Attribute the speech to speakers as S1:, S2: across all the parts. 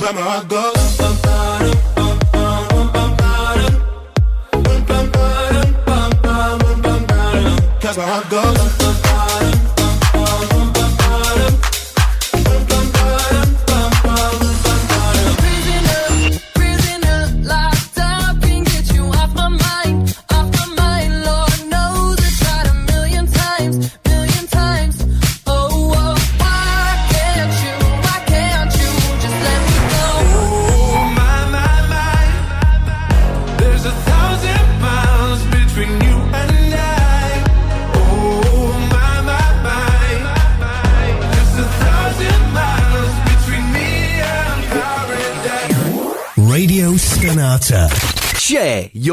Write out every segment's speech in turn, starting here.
S1: where. That's my heart goes.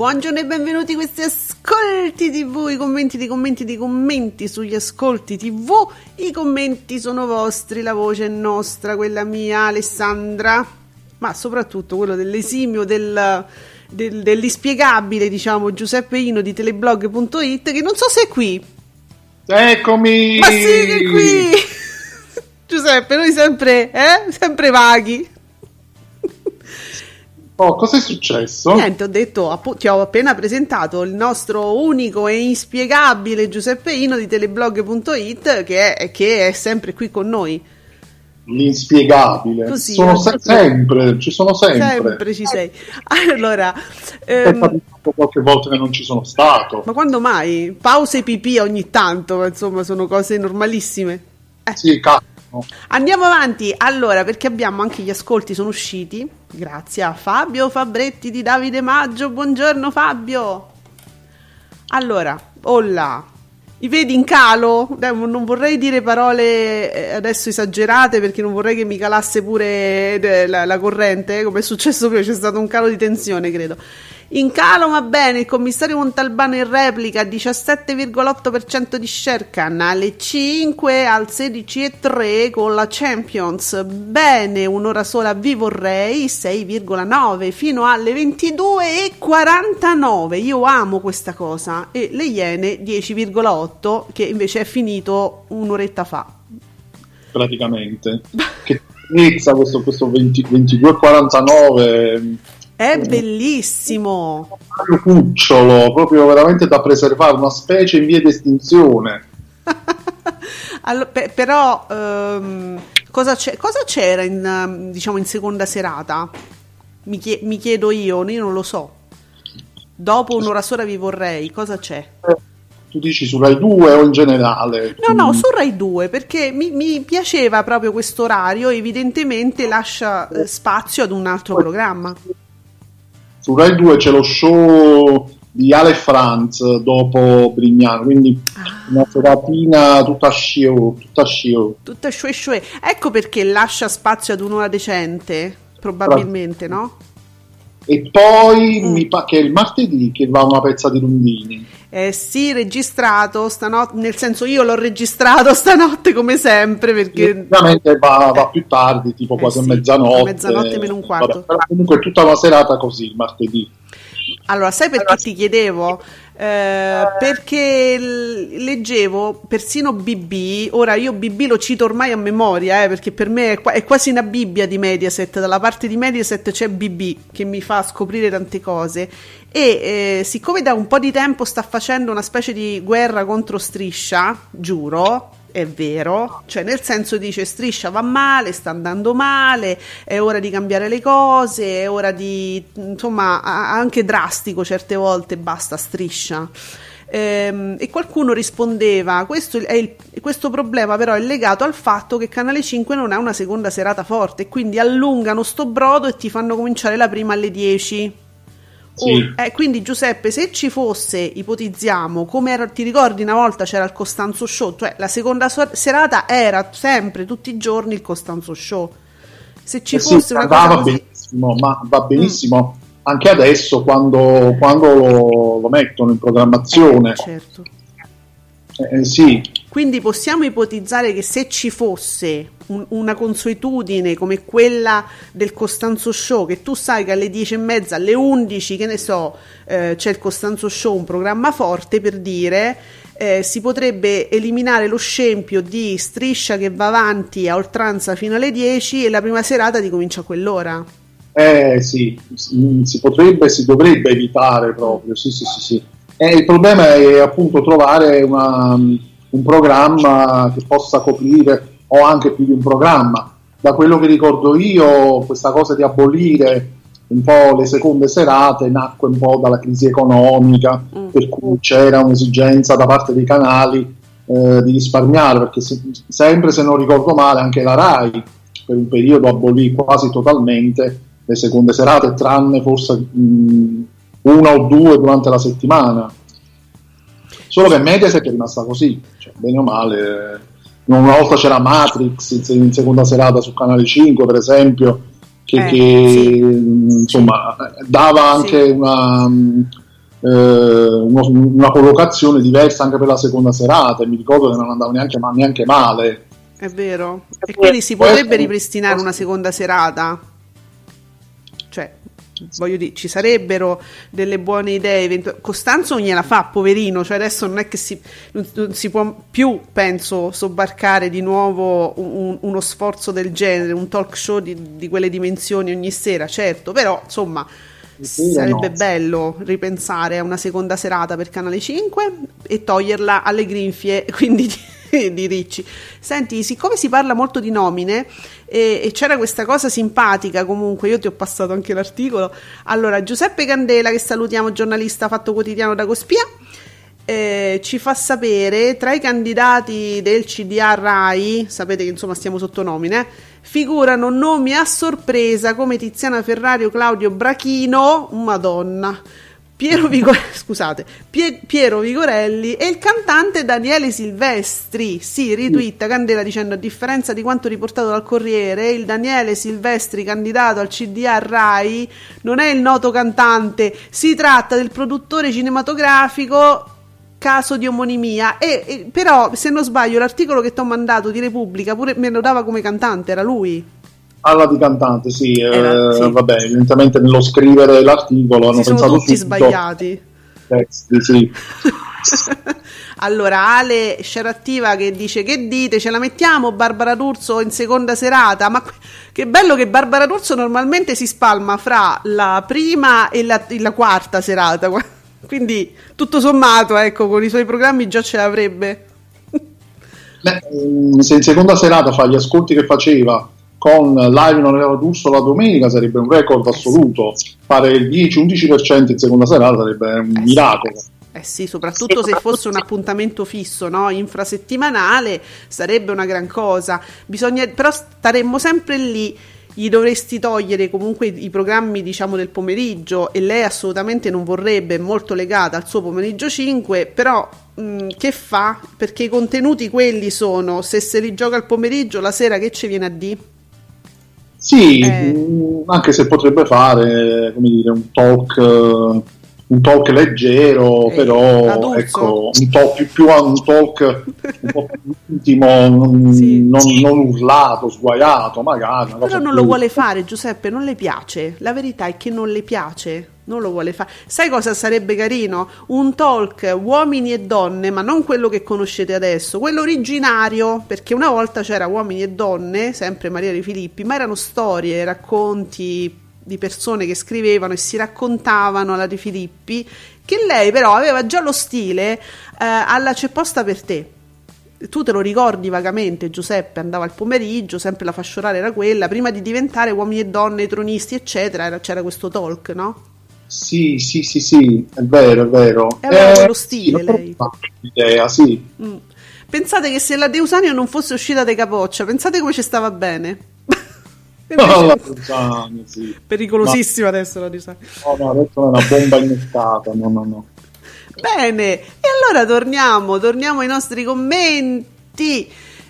S2: Buongiorno e benvenuti a questi ascolti TV, i commenti di commenti di commenti sugli ascolti TV. I commenti sono vostri, la voce è nostra, quella mia Alessandra, ma soprattutto quello dell'esimio del, del- dell'inspiegabile, diciamo, Giuseppe Ino di teleblog.it che non so se è qui.
S3: Eccomi!
S2: Ma sì che è qui! Giuseppe, noi sempre, eh? Sempre vaghi.
S3: Oh, cosa è successo?
S2: Niente, ho detto, appu- ti ho appena presentato il nostro unico e inspiegabile Giuseppe Ino di teleblog.it che è, che è sempre qui con noi.
S3: L'inspiegabile.
S2: Così,
S3: sono
S2: no?
S3: se- sempre, ci sono sempre.
S2: Sempre ci sei. Allora, ehm,
S3: qualche volta che non ci sono stato.
S2: ma quando mai? Pause pipì ogni tanto, ma insomma, sono cose normalissime. Eh.
S3: Sì, cazzo.
S2: Andiamo avanti, allora, perché abbiamo anche gli ascolti, sono usciti, grazie a Fabio Fabretti di Davide Maggio, buongiorno Fabio. Allora, olla, i vedi in calo? Dai, non vorrei dire parole eh, adesso esagerate perché non vorrei che mi calasse pure eh, la, la corrente, eh, come è successo prima, c'è stato un calo di tensione, credo. In calo va bene, il commissario Montalbano in replica 17,8% di share, canale 5 al 16,3 con la Champions. Bene, un'ora sola vi vorrei 6,9 fino alle 22,49. Io amo questa cosa. E le Iene 10,8 che invece è finito un'oretta fa.
S3: praticamente. che inizia questo, questo 20 22,49
S2: È bellissimo.
S3: Mario Cucciolo, proprio veramente da preservare, una specie in via di estinzione.
S2: Allo- pe- però ehm, cosa, c'è- cosa c'era in, ehm, diciamo, in seconda serata? Mi, chie- mi chiedo io, io non lo so. Dopo un'ora sola vi vorrei, cosa c'è?
S3: Tu dici su Rai 2 o in generale?
S2: No, no,
S3: Mm.
S2: su Rai 2 perché mi, mi piaceva proprio questo orario, evidentemente lascia eh, spazio ad un altro programma.
S3: Su Rai 2 c'è lo show di Ale Franz dopo Brignano, quindi
S2: Ah.
S3: una seratina tutta show, tutta show.
S2: Tutta shue shue. Ecco perché lascia spazio ad un'ora decente, probabilmente, no?
S3: E poi
S2: Mm.
S3: mi pa- che è il martedì che va una pezza di Lundini.
S2: Eh sì, registrato stanotte, nel senso io l'ho registrato stanotte come sempre perché
S3: Ovviamente va, va più tardi, tipo
S2: Eh
S3: quasi a
S2: sì,
S3: mezzanotte.
S2: a mezzanotte meno un quarto.
S3: Vabbè, però comunque è tutta una serata così il martedì.
S2: Allora, sai perché ti chiedevo? Eh, perché l- leggevo persino BB, ora io BB lo cito ormai a memoria, eh, perché per me è, qua- è quasi una Bibbia di Mediaset, dalla parte di Mediaset c'è BB che mi fa scoprire tante cose. E eh, siccome da un po' di tempo sta facendo una specie di guerra contro Striscia, giuro, è vero, cioè nel senso dice striscia va male, sta andando male, è ora di cambiare le cose, è ora di insomma anche drastico certe volte, basta striscia. Ehm, e qualcuno rispondeva: questo, il- questo problema però è legato al fatto che Canale 5 non ha una seconda serata forte, quindi allungano sto brodo e ti fanno cominciare la prima alle 10.
S3: Sì.
S2: Oh, eh, quindi Giuseppe, se ci fosse, ipotizziamo, come era- ti ricordi una volta c'era il Costanzo Show, cioè la seconda so- serata era sempre, tutti i giorni il Costanzo Show. Se ci
S3: Eh sì,
S2: fosse una cosa
S3: andava
S2: così... Mm.
S3: benissimo, ma va benissimo anche adesso quando, quando lo, lo mettono in programmazione.
S2: Eh, certo.
S3: Eh, eh, sì,
S2: Quindi possiamo ipotizzare che se ci fosse un- una consuetudine come quella del Costanzo Show, che tu sai che alle 10 e mezza, alle 11, che ne so, eh, c'è il Costanzo Show, un programma forte per dire, eh, si potrebbe eliminare lo scempio di striscia che va avanti a oltranza fino alle 10 e la prima serata ti comincia a quell'ora.
S3: eh, sì, si, si potrebbe, si dovrebbe evitare proprio. Sì, sì, sì, sì. Eh, il problema è appunto trovare una- un programma che possa coprire, o anche più di un programma. Da quello che ricordo io, questa cosa di abolire un po' le seconde serate nacque un po' dalla crisi economica,
S2: Mm.
S3: per cui c'era un'esigenza da parte dei canali eh, di risparmiare, perché se- sempre se non ricordo male anche la RAI per un periodo abolì quasi totalmente le seconde serate, tranne forse mh, una o due durante la settimana. Solo che Mediaset è rimasta così, cioè, bene o male. Una volta c'era Matrix in, se- in seconda serata su Canale 5, per esempio, che,
S2: Eh,
S3: che,
S2: sì.
S3: insomma dava anche
S2: Sì.
S3: una, eh, una collocazione diversa anche per la seconda serata. E mi ricordo che non andava neanche, ma neanche male.
S2: È vero. E quindi si potrebbe ripristinare una seconda serata? Voglio dire, ci sarebbero delle buone idee. eventu- Costanzo non gliela fa, poverino. Cioè, adesso non è che si, non, non si può più, penso, sobbarcare di nuovo un- un- uno sforzo del genere, un talk show di, di quelle dimensioni ogni sera, certo. Però, insomma.
S3: Sì,
S2: Sarebbe
S3: no.
S2: bello ripensare a una seconda serata per Canale 5 e toglierla alle grinfie, quindi di, Ricci. Senti, siccome si parla molto di nomine e, e c'era questa cosa simpatica comunque, io ti ho passato anche l'articolo. Allora, Giuseppe Candela, che salutiamo, giornalista fatto quotidiano da Cospia, eh, ci fa sapere tra i candidati del CDA RAI, sapete che insomma stiamo sotto nomine, figurano nomi a sorpresa come Tiziana Ferrario, Claudio Brachino, Madonna, Piero, Vigo- scusate, Pie- Piero Vigorelli e il cantante Daniele Silvestri. Sì, ritwitta Candela dicendo a differenza di quanto riportato dal Corriere, il Daniele Silvestri candidato al CDA RAI non è il noto cantante, si tratta del produttore cinematografico caso di omonimia. E, e- però se non sbaglio l'articolo che ti ho mandato di Repubblica pure me lo dava come cantante era lui
S3: Alla di cantante, sì, eh,
S2: Era- sì.
S3: vabbè, evidentemente nello scrivere l'articolo hanno
S2: si sono
S3: pensato
S2: tutti
S3: subito
S2: sbagliati.
S3: Testi, sì.
S2: allora Ale Scerattiva che dice che dite? Ce la mettiamo Barbara D'Urso in seconda serata? Ma que- che bello che Barbara D'Urso normalmente si spalma fra la prima e la, la quarta serata. Quindi tutto sommato ecco con i suoi programmi già ce l'avrebbe.
S3: Beh, ehm, se in seconda serata fa gli ascolti che faceva con live non era d'uso la domenica sarebbe un record assoluto fare il 10-11% in seconda serata sarebbe un
S2: Eh sì.
S3: miracolo
S2: Eh sì, soprattutto se fosse un appuntamento fisso, no? infrasettimanale, sarebbe una gran cosa. Bisogna, però staremmo sempre lì. Gli dovresti togliere comunque i programmi, diciamo, del pomeriggio e lei assolutamente non vorrebbe, è molto legata al suo pomeriggio 5, però mh, che fa? Perché i contenuti quelli sono, se se li gioca al pomeriggio, la sera che ci viene a di?
S3: Sì,
S2: Eh.
S3: mh, anche se potrebbe fare come dire, un talk un talk leggero
S2: Eh,
S3: però
S2: adulto.
S3: ecco, un, talk più, più un talk un po' più intimo non,
S2: Sì.
S3: non- non urlato, sguaiato magari
S2: Però non
S3: più-
S2: lo vuole fare, Giuseppe, non le piace. La verità è che non le piace. Non lo vuole fare. Sai cosa sarebbe carino? Un talk uomini e donne, ma non quello che conoscete adesso, quello originario, perché una volta c'era uomini e donne, sempre Maria De Filippi, ma erano storie, racconti di persone che scrivevano e si raccontavano alla De Filippi, che lei però aveva già lo stile eh, alla c'è posta per te. Tu te lo ricordi vagamente, Giuseppe andava al pomeriggio, sempre la fascia oraria era quella, prima di diventare uomini e donne, tronisti, eccetera, era- c'era questo talk, no?
S3: Sì, sì, sì, sì, è vero, è vero.
S2: Aveva
S3: Eh, sì,
S2: stile,
S3: non
S2: lei.
S3: Idea, sì.
S2: Mm. Pensate che se la Deusanio non fosse uscita dai capoccia, pensate come ci stava bene.
S3: No, la Rusani, sì.
S2: Pericolosissima adesso la Rusani.
S3: No, no, adesso è una bomba innescata, no, no, no.
S2: Bene, e allora torniamo, torniamo ai nostri commenti.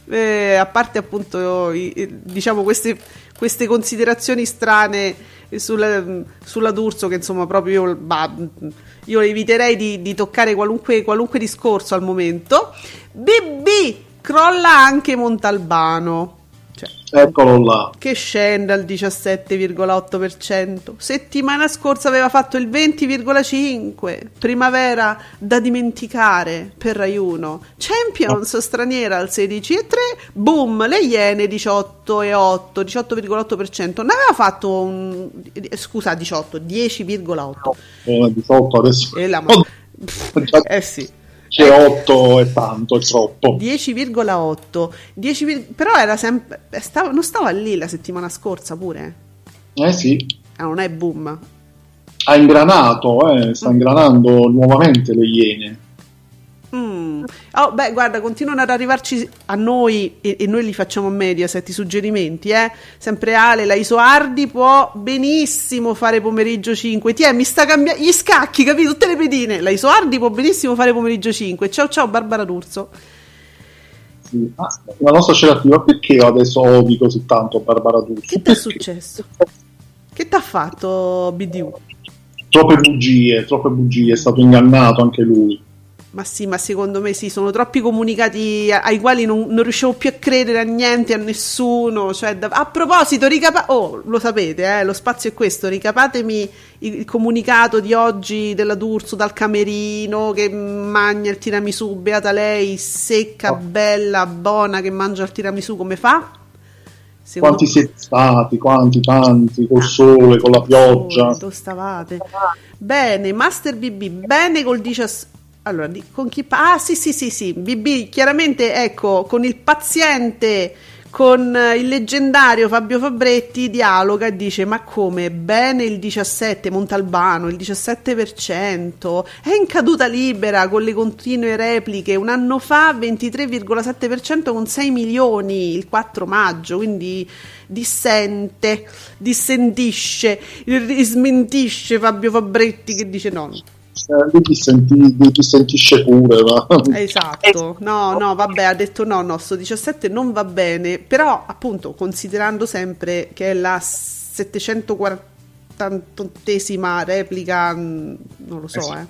S2: Eh, a parte appunto i- diciamo queste, queste considerazioni strane sulla, sulla D'Urso che insomma proprio io, bah, io eviterei di, di toccare qualunque, qualunque discorso al momento. BB crolla anche Montalbano cioè,
S3: Eccolo là.
S2: che scende al 17,8%. Settimana scorsa aveva fatto il 20,5%. Primavera da dimenticare per Rai 1. Champions straniera al 16,3%. Boom, le Iene 18,8%. 18,8%. Ne aveva fatto un... Scusa, 18, 10,8%.
S3: Eh, 18 adesso.
S2: E la
S3: Oh,
S2: Eh sì.
S3: C'è 8 è tanto, è troppo.
S2: 10,8 10, vir- però era sempre stava- non stava lì la settimana scorsa pure
S3: Eh sì,
S2: ah, non è boom
S3: ha ingranato, eh, sta ingranando nuovamente le Iene.
S2: Mm. Oh, beh, guarda, continuano ad arrivarci a noi e, e noi li facciamo a Mediaset i suggerimenti, eh. Sempre Ale, la Isoardi può benissimo fare pomeriggio 5. Ti è, mi sta cambiando gli scacchi, capito? Tutte le pedine. La Isoardi può benissimo fare pomeriggio 5. Ciao ciao Barbara D'Urso.
S3: Sì. Ah, la nostra scelattiva, perché adesso odi così tanto Barbara D'Urso?
S2: Che ti è successo? Che ti ha fatto BDU?
S3: Troppe bugie, troppe bugie, è stato ingannato anche lui.
S2: Ma sì, ma secondo me sì, sono troppi comunicati ai quali non, non riuscivo più a credere a niente, a nessuno. Cioè, da- a proposito, ricapa- oh, lo sapete, eh, lo spazio è questo, ricapatemi il, comunicato di oggi della D'Urso dal camerino che mangia il tiramisù, beata lei, secca,
S3: Oh.
S2: bella, buona, che mangia il tiramisù come fa? Secondo-
S3: Quanti siete stati, quanti, tanti, col sole, con la pioggia.
S2: Oh, dove stavate? Bene, Master BB, bene col 17. Allora, di- con chi pa- Ah, sì, sì, sì, sì. BB, chiaramente, ecco, con il paziente, con eh, il leggendario Fabio Fabretti, dialoga e dice: Ma come? Bene il 17, Montalbano, il 17%. È in caduta libera con le continue repliche. Un anno fa 23,7% con 6 milioni il 4 maggio, quindi dissente, dissentisce, smentisce Fabio Fabretti che dice no.
S3: Eh, lui ti, senti, lui ti sentisce pure, va.
S2: Esatto, no, no, vabbè, ha detto no, no, sto 17 non va bene, però appunto considerando sempre che è la 748esima replica, mh, non lo so,
S3: Eh sì.
S2: eh.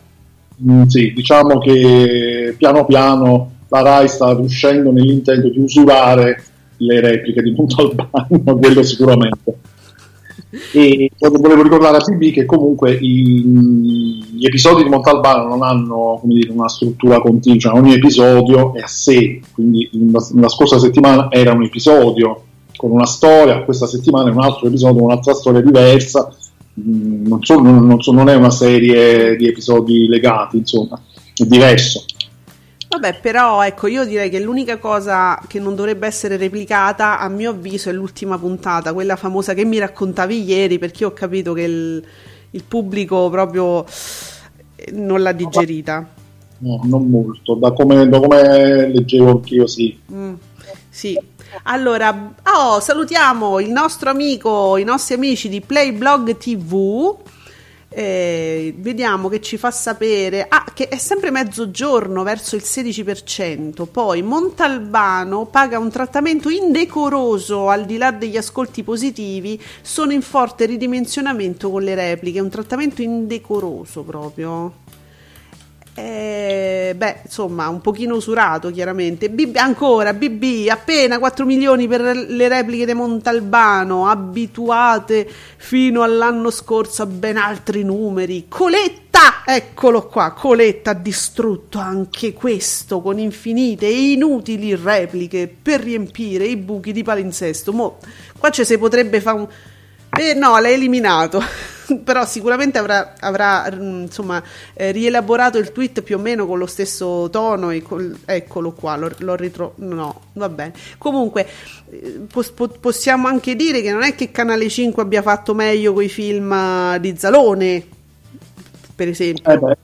S3: Mm, sì, diciamo che piano piano la RAI sta riuscendo nell'intento di usurare le repliche di Montalbano, quello sicuramente. E volevo ricordare a BB che comunque i- gli episodi di Montalbano non hanno dire, una struttura continua, cioè ogni episodio è a sé, quindi la, la scorsa settimana era un episodio con una storia, questa settimana è un altro episodio un'altra storia diversa, Mm, non, so- non so- non è una serie di episodi legati, insomma, è diverso.
S2: Vabbè, però ecco, io direi che l'unica cosa che non dovrebbe essere replicata, a mio avviso, è l'ultima puntata, quella famosa che mi raccontavi ieri, perché ho capito che il, il pubblico proprio eh, non l'ha digerita.
S3: No, non molto, da come, da come leggevo anch'io, sì.
S2: Mm, sì. Allora, oh, salutiamo il nostro amico, i nostri amici di Playblog TV. Eh, vediamo che ci fa sapere ah, che è sempre mezzogiorno verso il 16%. Poi Montalbano paga un trattamento indecoroso al di là degli ascolti positivi. Sono in forte ridimensionamento con le repliche. Un trattamento indecoroso proprio. Eh, beh, insomma, un pochino usurato chiaramente. BB, ancora, BB, appena 4 milioni per le repliche di Montalbano, abituate fino all'anno scorso a ben altri numeri. Coletta, eccolo qua, Coletta ha distrutto anche questo con infinite e inutili repliche per riempire i buchi di palinsesto. Mo, qua ci si potrebbe fare un... Eh, no, l'ha eliminato. Però sicuramente avrà, avrà, mm, insomma, eh, rielaborato il tweet più o meno con lo stesso tono. Col- eccolo qua, l'ho, l'ho ritro- No, va bene. Comunque, eh, pos- po- possiamo anche dire che non è che Canale 5 abbia fatto meglio con i film eh, di Zalone, per esempio.
S3: Eh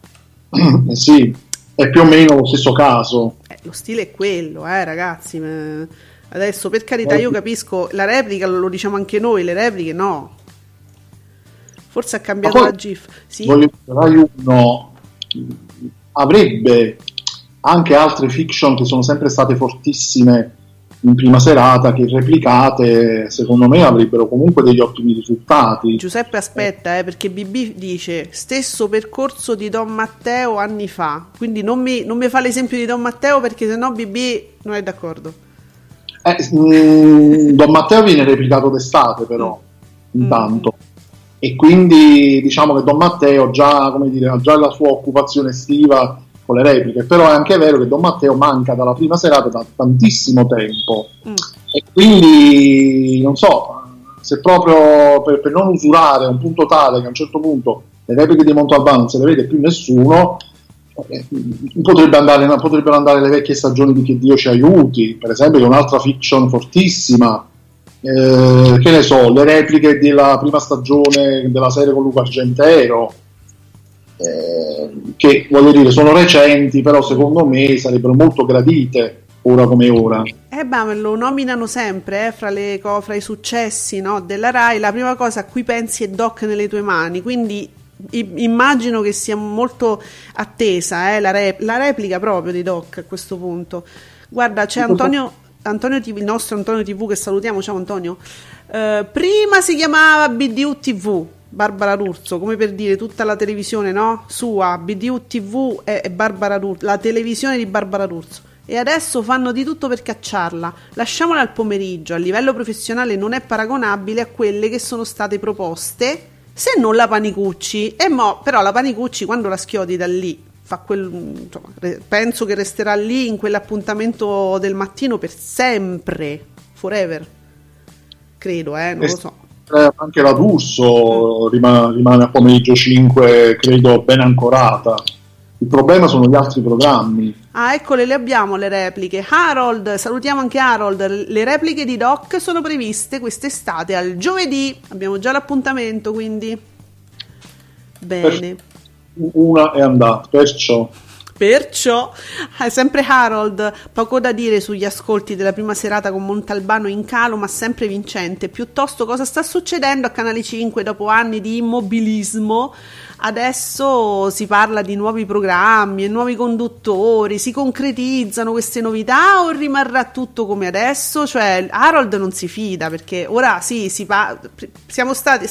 S3: eh sì, è più o meno lo stesso caso.
S2: Eh, lo stile è quello, eh, ragazzi. Adesso, per carità, io capisco la replica, lo diciamo anche noi, le repliche no. Forse ha cambiato
S3: poi-
S2: la GIF. Sì?
S3: Voglio dire, Rai 1 mh, avrebbe anche altre fiction che sono sempre state fortissime in prima serata che replicate secondo me avrebbero comunque degli ottimi risultati
S2: Giuseppe aspetta, eh, perché BB dice stesso percorso di Don Matteo anni fa. Quindi non mi, non mi fa l'esempio di Don Matteo perché sennò BB non è d'accordo.
S3: Eh, mh, Don Matteo viene replicato d'estate però
S2: Mm.
S3: intanto e quindi diciamo che Don Matteo già, come dire, ha già la sua occupazione estiva con le repliche. Però è anche vero che Don Matteo manca dalla prima serata da tantissimo tempo.
S2: Mm.
S3: e quindi non so se proprio per, per non usurare a un punto tale che a un certo punto le repliche di Montalbano non se le vede più nessuno eh, potrebbe andare, potrebbero andare le vecchie stagioni di Che Dio ci aiuti. Per esempio che è un'altra fiction fortissima eh, che ne so, le repliche della prima stagione della serie con Luca Argentero eh, che voglio dire sono recenti però secondo me sarebbero molto gradite ora come ora
S2: Eh beh, lo nominano sempre eh, fra, le fra i successi no, della Rai. La prima cosa a cui pensi è Doc nelle tue mani. Quindi i- immagino che sia molto attesa eh, la, re- la replica proprio di Doc a questo punto. Guarda, c'è Antonio, Antonio TV, il nostro Antonio TV che salutiamo. Ciao Antonio. Eh, prima si chiamava BDU TV. Barbara D'Urso, come per dire tutta la televisione no? sua, BDU TV è Barbara D'Urso, la televisione di Barbara D'Urso e adesso fanno di tutto per cacciarla. Lasciamola al pomeriggio, a livello professionale non è paragonabile a quelle che sono state proposte, se non la Panicucci. E mo, però la Panicucci quando la schiodi da lì, quel, insomma, penso che resterà lì in quell'appuntamento del mattino per sempre, forever. Credo, eh, non lo so.
S3: Eh, anche la D'Urso rimane, rimane a pomeriggio 5 credo ben ancorata il problema sono gli altri programmi
S2: Ah, eccole, le abbiamo le repliche. Harold, salutiamo anche Harold. Le repliche di Doc sono previste quest'estate al giovedì. Abbiamo già l'appuntamento, quindi. Bene.
S3: Una è andata perciò
S2: Perciò, eh, sempre Harold, poco da dire sugli ascolti della prima serata con Montalbano in calo, ma sempre vincente. Piuttosto, cosa sta succedendo a Canale 5 dopo anni di immobilismo? Adesso si parla di nuovi programmi e nuovi conduttori, si concretizzano queste novità o rimarrà tutto come adesso? Cioè, Harold non si fida perché ora sì, si pa- siamo stati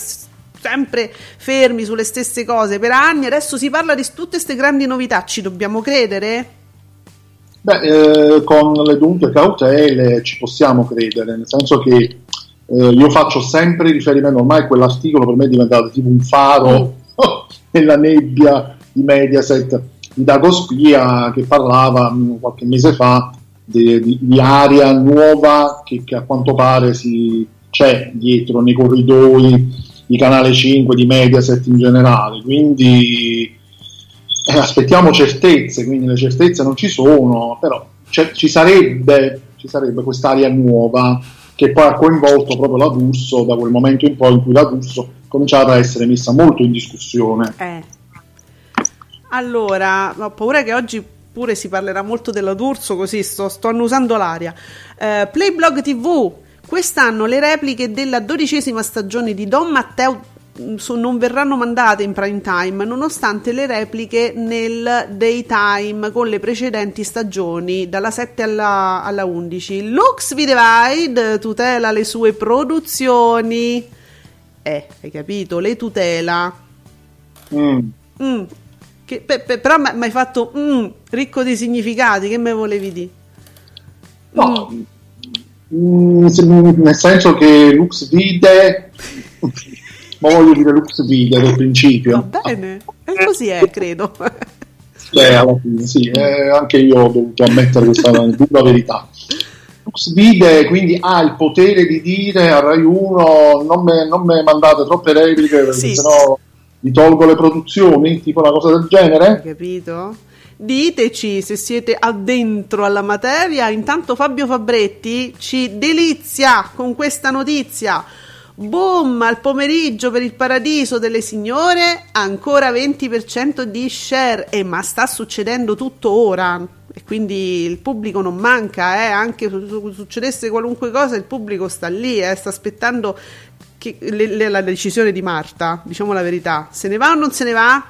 S2: sempre fermi sulle stesse cose per anni, adesso si parla di tutte queste grandi novità, ci dobbiamo credere?
S3: Beh, eh, con le dovute cautele ci possiamo credere, nel senso che eh, io faccio sempre riferimento, ormai quell'articolo per me è diventato tipo un faro nella nebbia di Mediaset di Dago Spia che parlava mh, qualche mese fa di, di- di aria nuova che, che a quanto pare si, c'è dietro nei corridoi di Canale 5, di Mediaset in generale, quindi eh, aspettiamo certezze, quindi le certezze non ci sono, però c'è- ci sarebbe, ci sarebbe quest'aria nuova che poi ha coinvolto proprio la D'Urso da quel momento in poi in cui la D'Urso è cominciata a essere messa molto in discussione.
S2: Eh. Allora, ho paura che oggi pure si parlerà molto della D'Urso, così sto, sto annusando l'aria. Eh, Playblog TV, quest'anno le repliche della dodicesima stagione di Don Matteo so- non verranno mandate in prime time, nonostante le repliche nel daytime con le precedenti stagioni, dalla 7 alla, alla 11. Lux Vidivide tutela le sue produzioni. Eh, hai capito? Le tutela.
S3: Mm.
S2: Mm. Che, pe- pe- però mi hai fatto mm, ricco di significati, che me volevi dire?
S3: No, mm, nel senso che Lux vide, ma voglio dire Lux vide dal principio.
S2: Va bene, e così è, credo.
S3: Eh, alla fine, sì, eh, anche io ho dovuto ammettere questa dura verità. Lux vide quindi ha il potere di dire a Rai 1 non me, non me mandate troppe repliche perché
S2: Sì.
S3: sennò vi tolgo le produzioni, tipo una cosa del
S2: Hai
S3: genere.
S2: capito? Diteci se siete addentro alla materia. Intanto Fabio Fabretti ci delizia con questa notizia. Boom al pomeriggio per il paradiso delle signore, ancora 20% di share. E ma sta succedendo tutto ora. e quindi il pubblico non manca, eh, anche se su- succedesse qualunque cosa, il pubblico sta lì, eh, sta aspettando che- le- le- la decisione di Marta, diciamo la verità. Se ne va o non se ne va?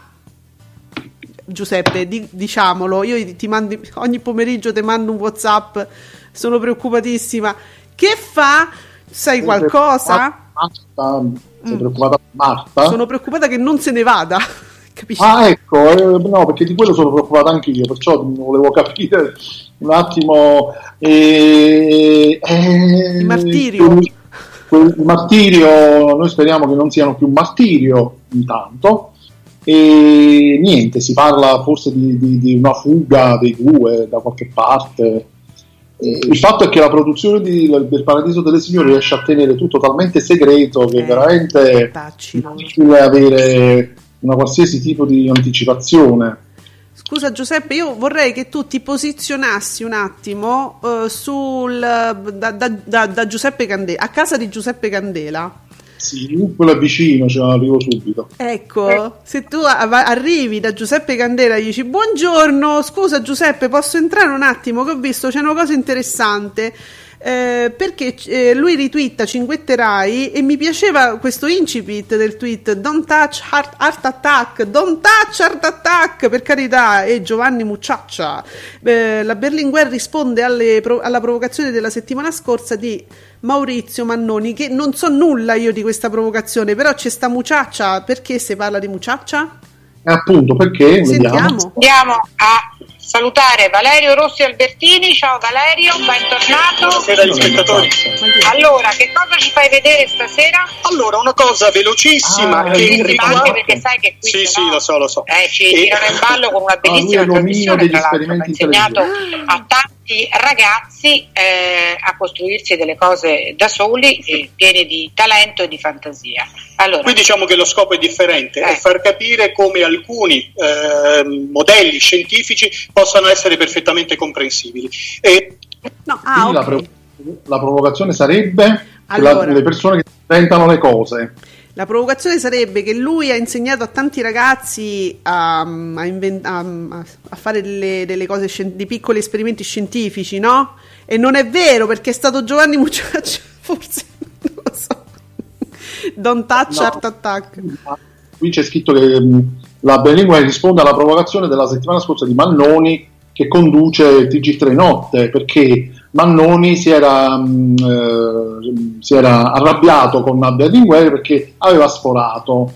S2: Giuseppe, di- diciamolo, io ti mandi, ogni pomeriggio ti mando un WhatsApp, sono preoccupatissima. Che fa? Sai qualcosa?
S3: Marta, sei preoccupata per Marta?
S2: Sono preoccupata che non se ne vada. Capisci?
S3: Ah, ecco, eh, no, perché di quello sono preoccupato anch'io, perciò volevo capire un attimo. eh, eh,
S2: Il martirio.
S3: quel- quel martirio, noi speriamo che non siano più martirio intanto. E niente, si parla forse di, di- di una fuga dei due da qualche parte. Eh, il fatto è che la produzione di- del Paradiso delle Signore riesce a tenere tutto talmente segreto che
S2: Eh,
S3: è veramente
S2: tacci loro.
S3: difficile avere una qualsiasi tipo di anticipazione.
S2: Scusa Giuseppe, io vorrei che tu ti posizionassi un attimo eh, sul, da, da- da- da Giuseppe Candela, a casa di Giuseppe Candela.
S3: Sì, è vicino, ce arrivo subito.
S2: Ecco, se tu a- va- arrivi da Giuseppe Candela e gli dici buongiorno, scusa Giuseppe, posso entrare un attimo che ho visto c'è una cosa interessante. Eh, perché eh, lui ritwitta cinguetterai e mi piaceva questo incipit del tweet don't touch heart, heart attack don't touch heart attack per carità e Giovanni Mucciaccia Eh, la Berlinguer risponde alle pro- alla provocazione della settimana scorsa di Maurizio Mannoni che non so nulla io di questa provocazione però c'è sta Mucciaccia perché si parla di Mucciaccia?
S3: Appunto perché, vediamo.
S2: Sentiamo
S4: Andiamo a salutare Valerio Rossi Albertini. Ciao Valerio, bentornato.
S5: Buonasera agli spettatori.
S4: Allora, che cosa ci fai vedere stasera?
S5: Allora, una cosa velocissima
S3: Ah,
S5: che
S3: riguardo-
S4: anche perché sai che qui
S5: Sì,
S4: se
S5: sì,
S4: no-
S5: lo so, lo so.
S4: Eh, ci
S5: E-
S4: tirano in ballo con una bellissima
S3: Ah, è l'omino
S4: trasmissione tra l'altro, che ha insegnato a tanti ragazzi eh, a costruirsi delle cose da soli, eh, pieni di talento e di fantasia. Allora,
S5: Qui diciamo che lo scopo è differente, è
S4: Eh.
S5: far capire come alcuni ehm, modelli scientifici possano essere perfettamente comprensibili. E
S2: no, ah
S3: Quindi la,
S2: ok
S3: pro- la provocazione sarebbe
S2: Allora.
S3: la- le persone che inventano le cose.
S2: La provocazione sarebbe che lui ha insegnato a tanti ragazzi a, a inven- a- a fare delle, delle cose, scien- dei piccoli esperimenti scientifici, no? E non è vero perché è stato Giovanni Mucciaccia, forse non lo so. Don't touch
S3: No.
S2: attack.
S3: Qui c'è scritto che mh, la Berlinguer risponde alla provocazione della settimana scorsa di Mannoni che conduce il TG3 notte perché Mannoni si era, mh, eh, si era arrabbiato con la Berlinguer perché aveva sforato.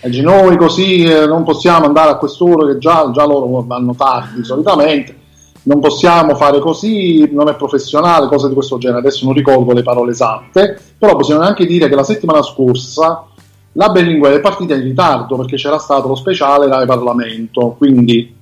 S3: E noi così eh, non possiamo andare a quest'ora che già, già loro vanno tardi solitamente, non possiamo fare così, non è professionale, cose di questo genere. Adesso non ricordo le parole esatte, però bisogna anche dire che la settimana scorsa la Berlinguer è partita in ritardo perché c'era stato lo speciale Rai Parlamento, quindi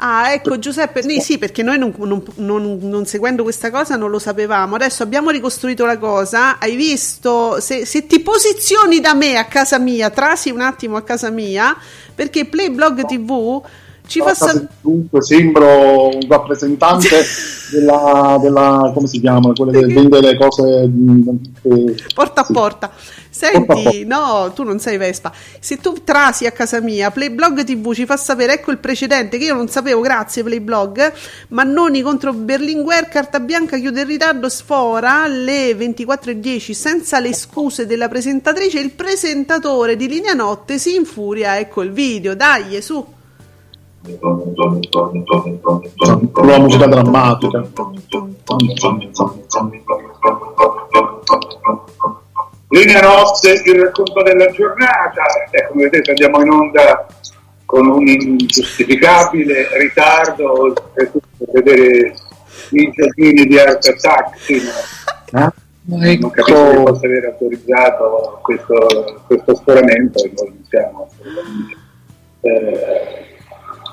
S2: Ah, ecco Giuseppe, sì, sì, perché noi non, non- non- non seguendo questa cosa non lo sapevamo. Adesso abbiamo ricostruito la cosa. Hai visto? Se, se ti posizioni da me a casa mia, trasi un attimo a casa mia, perché Playblog TV ci fa sapere.
S3: Dunque sembro un rappresentante della, della- come si chiama? Quelle che vende le cose mh, che-
S2: Porta a
S3: sì.
S2: porta. Senti, no, tu non sei Vespa. Se tu trasi a casa mia, Playblog TV ci fa sapere, ecco il precedente che io non sapevo, grazie Playblog. Mannoni contro Berlinguer, carta bianca chiude in ritardo, sfora alle 24.10 senza le scuse della presentatrice. Il presentatore di Linea Notte si infuria, ecco il video, dai, su.
S3: La musica drammatica.
S6: Linea notte, il racconto della giornata, e come vedete andiamo in onda con un ingiustificabile ritardo per vedere i giardini di Art Attack, sì, ma non capisco che
S3: Ecco,
S6: possa aver autorizzato questo, questo sforamento e noi non siamo eh,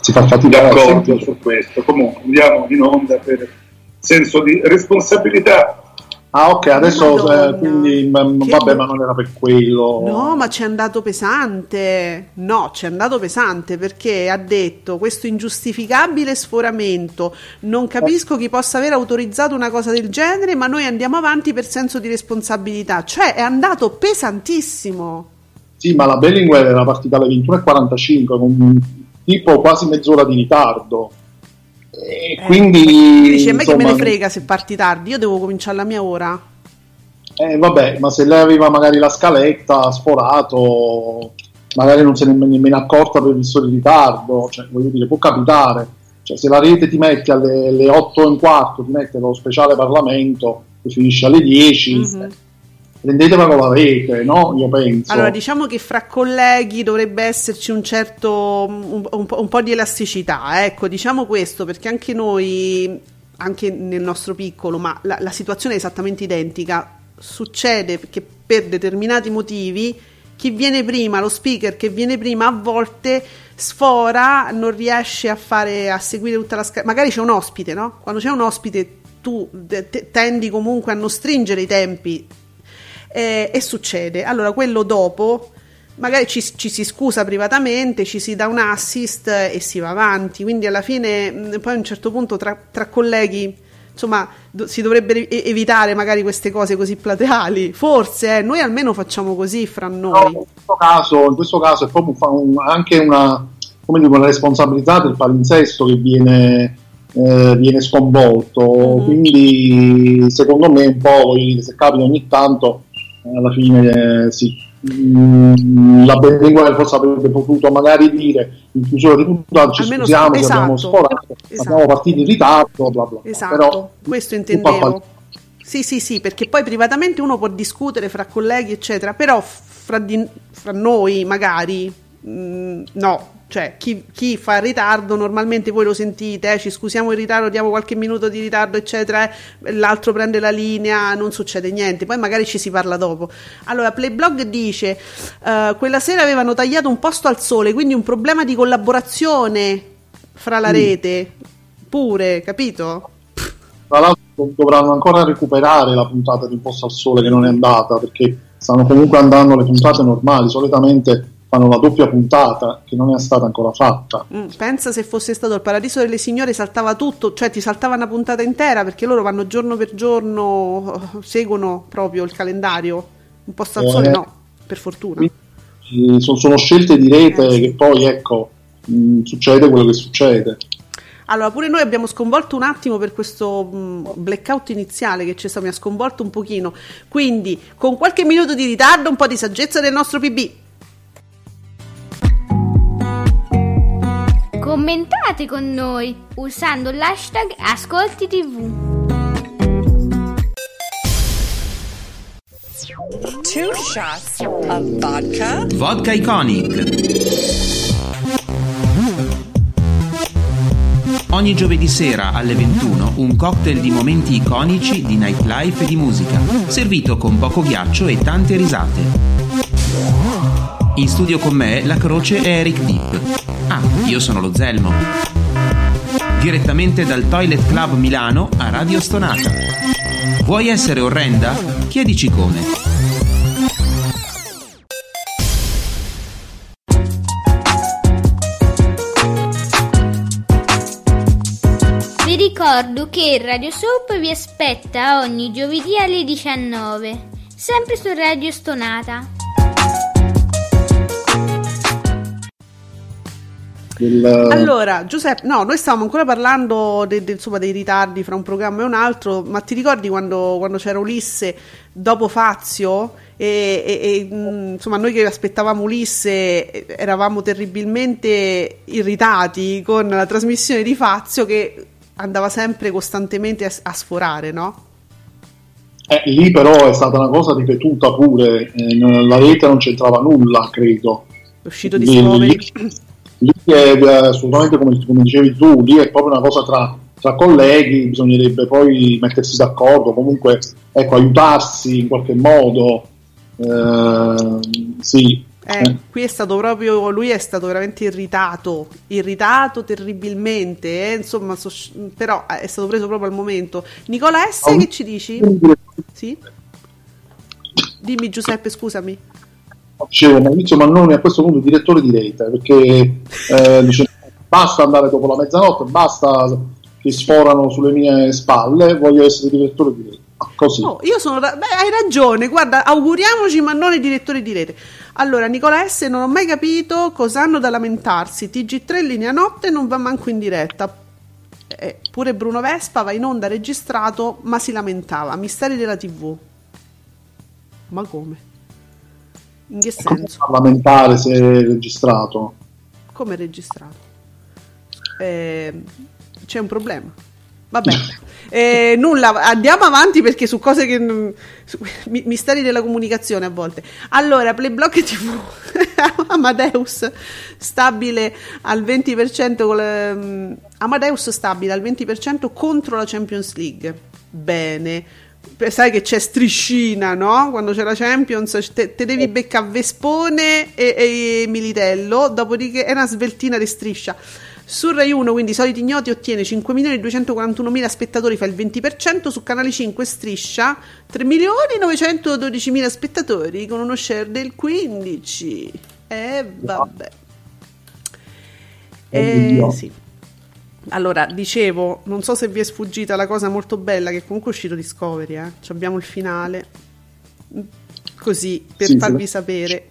S3: si fa fatica a
S6: d'accordo
S3: sentire.
S6: su questo. Comunque andiamo in onda per senso di responsabilità.
S3: Ah, ok, adesso eh, quindi ma-
S2: Che
S3: vabbè, ma non era per quello.
S2: No, ma ci è andato pesante. No, ci è andato pesante perché ha detto questo ingiustificabile sforamento. Non capisco chi possa aver autorizzato una cosa del genere, ma noi andiamo avanti per senso di responsabilità. Cioè, è andato pesantissimo.
S3: Sì, ma la Berlinguer era partita alle 21.45 con tipo quasi mezz'ora di ritardo. E
S2: Eh,
S3: quindi
S2: dice, a me che me ne frega se parti tardi, io devo cominciare la mia ora.
S3: Eh, vabbè, ma se lei aveva magari la scaletta, ha sforato, magari non se ne è nemmeno accorta per visto di ritardo, cioè, voglio dire, può capitare. Cioè, se la rete ti mette alle, alle 8 e un quarto, ti mette lo speciale Parlamento e finisce alle 10,
S2: Mhm.
S3: Prendetela con la rete, no? Io penso.
S2: Allora, diciamo che fra colleghi dovrebbe esserci un certo un, un po', un po' di elasticità, ecco, diciamo questo, perché anche noi, anche nel nostro piccolo, ma la, la situazione è esattamente identica. Succede che per determinati motivi chi viene prima, lo speaker che viene prima, a volte sfora, non riesce a fare a seguire tutta la scala. Magari c'è un ospite, no? Quando c'è un ospite, tu te- te- tendi comunque a non stringere i tempi eh, e succede. Allora, quello dopo, magari ci, ci si scusa privatamente, ci si dà un assist e si va avanti. Quindi alla fine, poi a un certo punto tra, tra colleghi, insomma, do- si dovrebbe evitare magari queste cose così plateali. Forse, eh, noi almeno facciamo così fra
S3: No,
S2: noi.
S3: in, questo caso, in questo caso è proprio un- anche una, come dire, una responsabilità del palinsesto che viene, eh, viene sconvolto.
S2: Mhm.
S3: Quindi, secondo me, un po' se capita ogni tanto, alla fine eh, sì. Mm, la Berlinguer forse avrebbe potuto magari dire in chiusura di puntata ci
S2: Almeno
S3: scusiamo
S2: scu-
S3: se abbiamo
S2: esatto,
S3: sforato
S2: esatto.
S3: siamo partiti in ritardo bla bla.
S2: Esatto,
S3: Però,
S2: questo intendevo. Sì, sì, sì, perché poi privatamente uno può discutere fra colleghi, eccetera, però fra, di- fra noi magari mm, no. Cioè, chi, chi fa ritardo normalmente voi lo sentite, eh, ci scusiamo in ritardo, diamo qualche minuto di ritardo, eccetera, eh, l'altro prende la linea, non succede niente, poi magari ci si parla dopo. Allora, Playblog dice: eh, quella sera avevano tagliato un posto al sole, quindi un problema di collaborazione fra la
S3: Mm.
S2: rete, pure, capito?
S3: Tra l'altro dovranno ancora recuperare la puntata di Posto al Sole che non è andata perché stanno comunque andando le puntate normali, solitamente fanno la doppia puntata che non è stata ancora fatta.
S2: Mm, pensa se fosse stato il paradiso delle signore saltava tutto, cioè ti saltava una puntata intera perché loro vanno giorno per giorno, eh, seguono proprio il calendario. Un po' sta al
S3: Eh.
S2: no, per fortuna.
S3: Quindi, sono, sono scelte di rete
S2: Eh, sì.
S3: che poi ecco mh, succede quello che succede.
S2: Allora, pure noi abbiamo sconvolto un attimo per questo mh, blackout iniziale che c'è stato, mi ha sconvolto un pochino. Quindi, con qualche minuto di ritardo, un po' di saggezza del nostro PB.
S7: Commentate con noi usando l'hashtag Ascolti TV.
S8: Two shots of vodka.
S9: Vodka Iconic. Ogni giovedì sera alle 21 un cocktail di momenti iconici di nightlife e di musica, servito con poco ghiaccio e tante risate. In studio con me la croce è Eric Deep. Ah, io sono lo Zelmo. Direttamente dal Toilet Club Milano a Radio Stonata. Vuoi essere orrenda? Chiedici come.
S7: Vi ricordo che Radio Soap vi aspetta ogni giovedì alle 19, sempre su Radio Stonata.
S3: Del-
S2: Allora, Giuseppe, no, noi stavamo ancora parlando de- de- insomma, dei ritardi fra un programma e un altro, ma ti ricordi quando, quando c'era Ulisse dopo Fazio? E, e- e, mh, insomma, noi che aspettavamo Ulisse eh, eravamo terribilmente irritati con la trasmissione di Fazio che andava sempre costantemente a, a sforare, no?
S3: eh, lì però è stata una cosa ripetuta pure, eh, la rete non c'entrava nulla, credo.
S2: È uscito di Discovery.
S3: lì- lì è eh, assolutamente come, come dicevi tu, lì è proprio una cosa tra, tra colleghi, bisognerebbe poi mettersi d'accordo, comunque ecco, aiutarsi in qualche modo. eh, sì,
S2: Eh, qui è stato proprio, lui è stato veramente irritato, irritato terribilmente, eh, insomma, so- però è stato preso proprio al momento. Nicola S, che ci dici? Sì? Dimmi Giuseppe, scusami.
S3: Dicevo Maurizio Mannoni a questo punto direttore di rete perché eh, dice basta andare dopo la mezzanotte, basta che sforano sulle mie spalle, voglio essere direttore di rete. Ah, Così.
S2: Oh, io sono. ra- Beh, hai ragione, guarda, auguriamoci Mannone direttore di rete. Allora, Nicola S, non ho mai capito cosa hanno da lamentarsi. TG3 linea notte non va manco in diretta. Eh, pure Bruno Vespa va in onda registrato, ma si lamentava. Misteri della TV. Ma come? In che
S3: Come
S2: senso?
S3: parlamentare se è registrato?
S2: Come registrato? Eh, c'è un problema. Vabbè, Eh, nulla, andiamo avanti perché su cose che. su- mi- misteri della comunicazione a volte. Allora, Playblock TV Amadeus stabile al 20% con mm, Amadeus stabile al 20% contro la Champions League. Bene. Sai che c'è striscina, no? Quando c'è la Champions, te, te devi beccare Vespone e, e Militello, dopodiché è una sveltina di striscia. Su Rai 1, quindi soliti ignoti, ottiene 5.241.000 spettatori, fa il 20%, su Canale 5 striscia 3.912.000 spettatori con uno share del 15%. E vabbè. Eh, sì. Allora, dicevo, non so se vi è sfuggita la cosa molto bella che comunque è uscito Discovery, eh. Ci abbiamo il finale. Così, per
S3: Sì,
S2: farvi
S3: sì.
S2: sapere.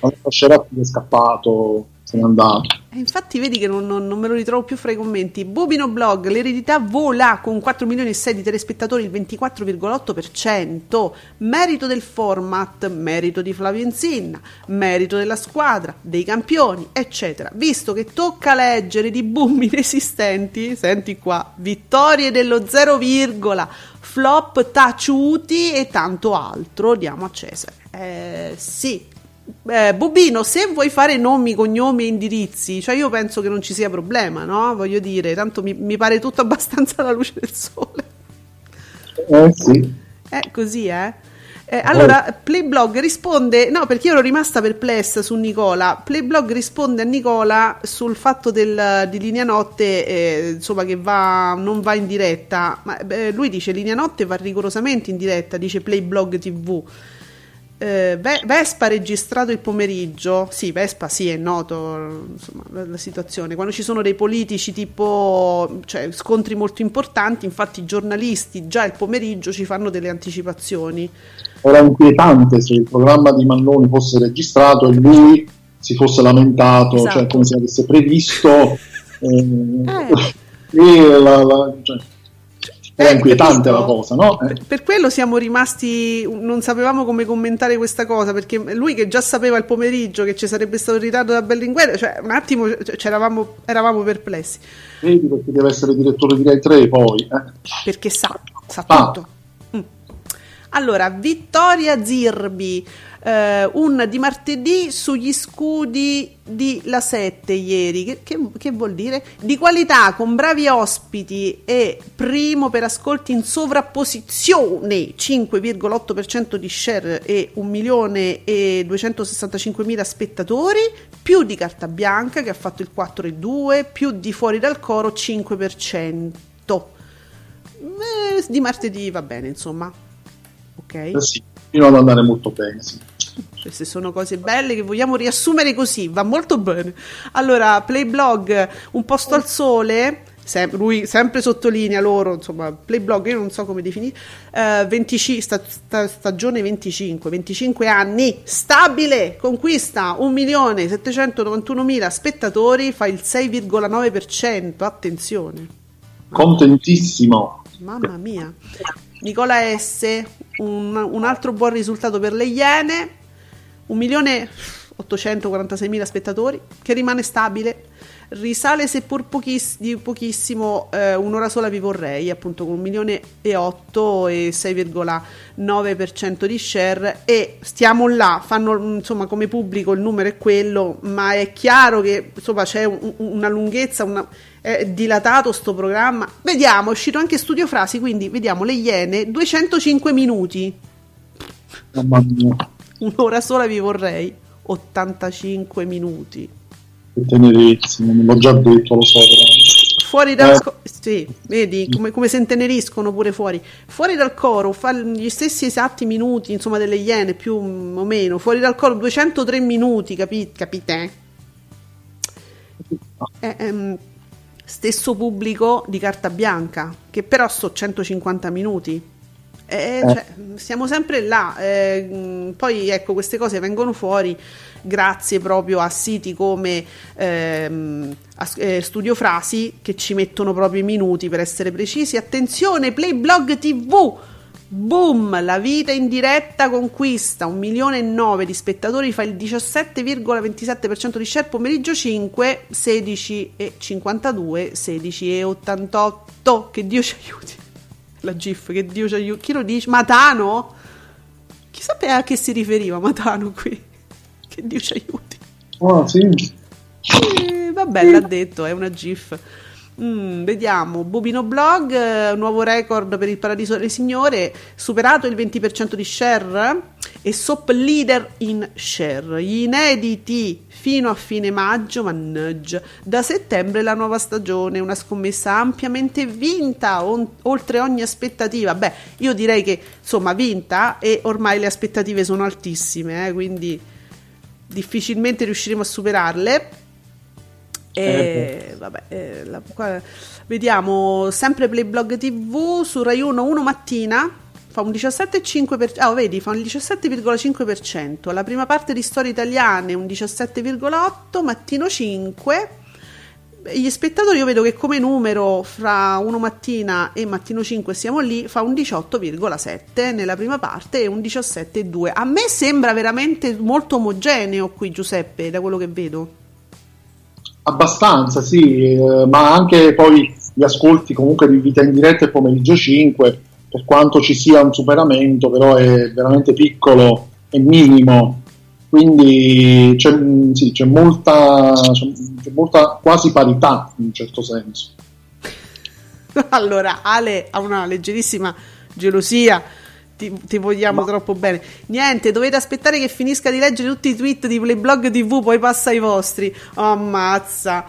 S3: Quando Sceratti è scappato, se andato.
S2: E infatti vedi che non, non- non me lo ritrovo più fra i commenti. Bobino Blog, l'eredità vola con 4 milioni e 6 di telespettatori, il 24,8%. Merito del format, merito di Flavio Insinna, merito della squadra, dei campioni, eccetera. Visto che tocca leggere di boom inesistenti, senti qua, vittorie dello 0, flop taciuti e tanto altro, diamo a Cesare. Eh, sì, eh, Bubino, se vuoi fare nomi, cognomi e indirizzi, cioè io penso che non ci sia problema, no? Voglio dire, tanto mi, mi pare tutto abbastanza alla luce del sole.
S3: Eh sì.
S2: È così, eh? Eh, allora, Playblog risponde, no perché io ero rimasta perplessa su Nicola, Playblog risponde a Nicola sul fatto del, di Linea Notte, eh, insomma che va, non va in diretta, ma beh, lui dice Linea Notte va rigorosamente in diretta, dice Playblog TV. Eh, Ve- Vespa registrato il pomeriggio, sì, Vespa sì, è noto insomma, la, la situazione. Quando ci sono dei politici tipo cioè, scontri molto importanti, infatti i giornalisti già il pomeriggio ci fanno delle anticipazioni.
S3: Era inquietante se il programma di Mannoni fosse registrato e lui si fosse lamentato,
S2: Esatto.
S3: cioè come se avesse previsto. eh,
S2: Eh.
S3: la- la- cioè,
S2: Eh,
S3: inquietante
S2: capito?
S3: la cosa, no? Eh,
S2: Per quello siamo rimasti, non sapevamo come commentare questa cosa, perché lui che già sapeva il pomeriggio che ci sarebbe stato il ritardo da Berlinguer, cioè un attimo c'eravamo, eravamo perplessi.
S3: vedi perché deve essere direttore di Rai 3 poi. eh.
S2: perché sa, sa
S3: Ah.
S2: tutto. Mm. Allora, Vittoria Zirbi, eh, un di martedì sugli scudi di La 7 ieri, che, che- che vuol dire? Di qualità, con bravi ospiti e primo per ascolti in sovrapposizione, 5,8% di share e 1 milione e 265 mila spettatori, più di Carta Bianca che ha fatto il 4,2, più di Fuori dal Coro 5%. Eh, di martedì va bene, insomma. Ok.
S3: Eh sì, fino ad andare molto bene. Sì.
S2: Queste sono cose belle che vogliamo riassumere così, va molto bene. Allora, Playblog, un posto al sole. sem- lui sempre sottolinea loro, insomma, Playblog, io non so come definire, eh, 25 sta- sta- stagione 25, 25 anni, stabile, conquista 1.791.000 spettatori, fa il 6,9%, attenzione.
S3: Contentissimo.
S2: Mamma mia. Nicola S, un, un altro buon risultato per le Iene, 1.846.000 spettatori, che rimane stabile. Risale seppur pochiss- di pochissimo eh, un'ora sola vi vorrei, appunto con 1 milione e 8 e 6,9% di share e stiamo là, fanno insomma come pubblico il numero è quello, ma è chiaro che insomma c'è un- una lunghezza, una, è dilatato sto programma. Vediamo, è uscito anche Studio Frasi, quindi vediamo le Iene, 205 minuti,
S3: Mamma mia,
S2: un'ora sola vi vorrei, 85 minuti.
S3: che tenerezza, non l'ho già detto, lo so. Però.
S2: Fuori dal
S3: Eh.
S2: co- sì, vedi come, come se inteneriscono pure fuori. Fuori dal coro fa gli stessi esatti minuti, insomma, delle Iene, più o meno. Fuori dal coro 203 minuti, capi- capite? Eh, ehm, stesso pubblico di carta bianca, che però so 150 minuti. Eh, cioè, siamo sempre là. eh, poi ecco, queste cose vengono fuori grazie proprio a siti come ehm, a- eh, Studio Frasi che ci mettono proprio i minuti per essere precisi. Attenzione, Playblog TV. Boom! La vita in diretta conquista un milione e nove di spettatori, fa il 17,27% di share, pomeriggio 5, 16,52, 16,88. Che Dio ci aiuti. La GIF, che Dio ci aiuti. Chi lo dice? Matano? Chi sapeva a che si riferiva Matano qui? Che Dio ci aiuti.
S3: Ah, sì.
S2: Eh, vabbè, l'ha detto, è una GIF. Mm, vediamo, Bubino Blog, eh, nuovo record per il Paradiso delle Signore, superato il 20% di share e SOP leader in share. Gli inediti fino a fine maggio, mannaggia, da settembre la nuova stagione, una scommessa ampiamente vinta, on- oltre ogni aspettativa. Beh, io direi che insomma vinta e ormai le aspettative sono altissime, eh, quindi difficilmente riusciremo a superarle. E
S3: Eh,
S2: vabbè, eh, la- qua- vediamo sempre Playblog TV su Rai 1 1 mattina fa un 17,5%, ah, vedi, fa un 17,5%. La prima parte di storie italiane un 17,8%, mattino 5. Gli spettatori io vedo che come numero fra 1 mattina e mattino 5 siamo lì, fa un 18,7 nella prima parte e un 17,2. A me sembra veramente molto omogeneo qui Giuseppe, da quello che vedo.
S3: Abbastanza, sì, eh, ma anche poi gli ascolti comunque di vita in diretta e pomeriggio 5, per quanto ci sia un superamento, però è veramente piccolo e minimo, quindi c'è, mm, sì, c'è molta, c'è, c'è molta quasi parità in un certo senso.
S2: Allora, Ale ha una leggerissima gelosia. Ti, ti vogliamo troppo bene. Niente, dovete aspettare che finisca di leggere tutti i tweet di Playblog TV, poi passa ai vostri. Oh, mazza.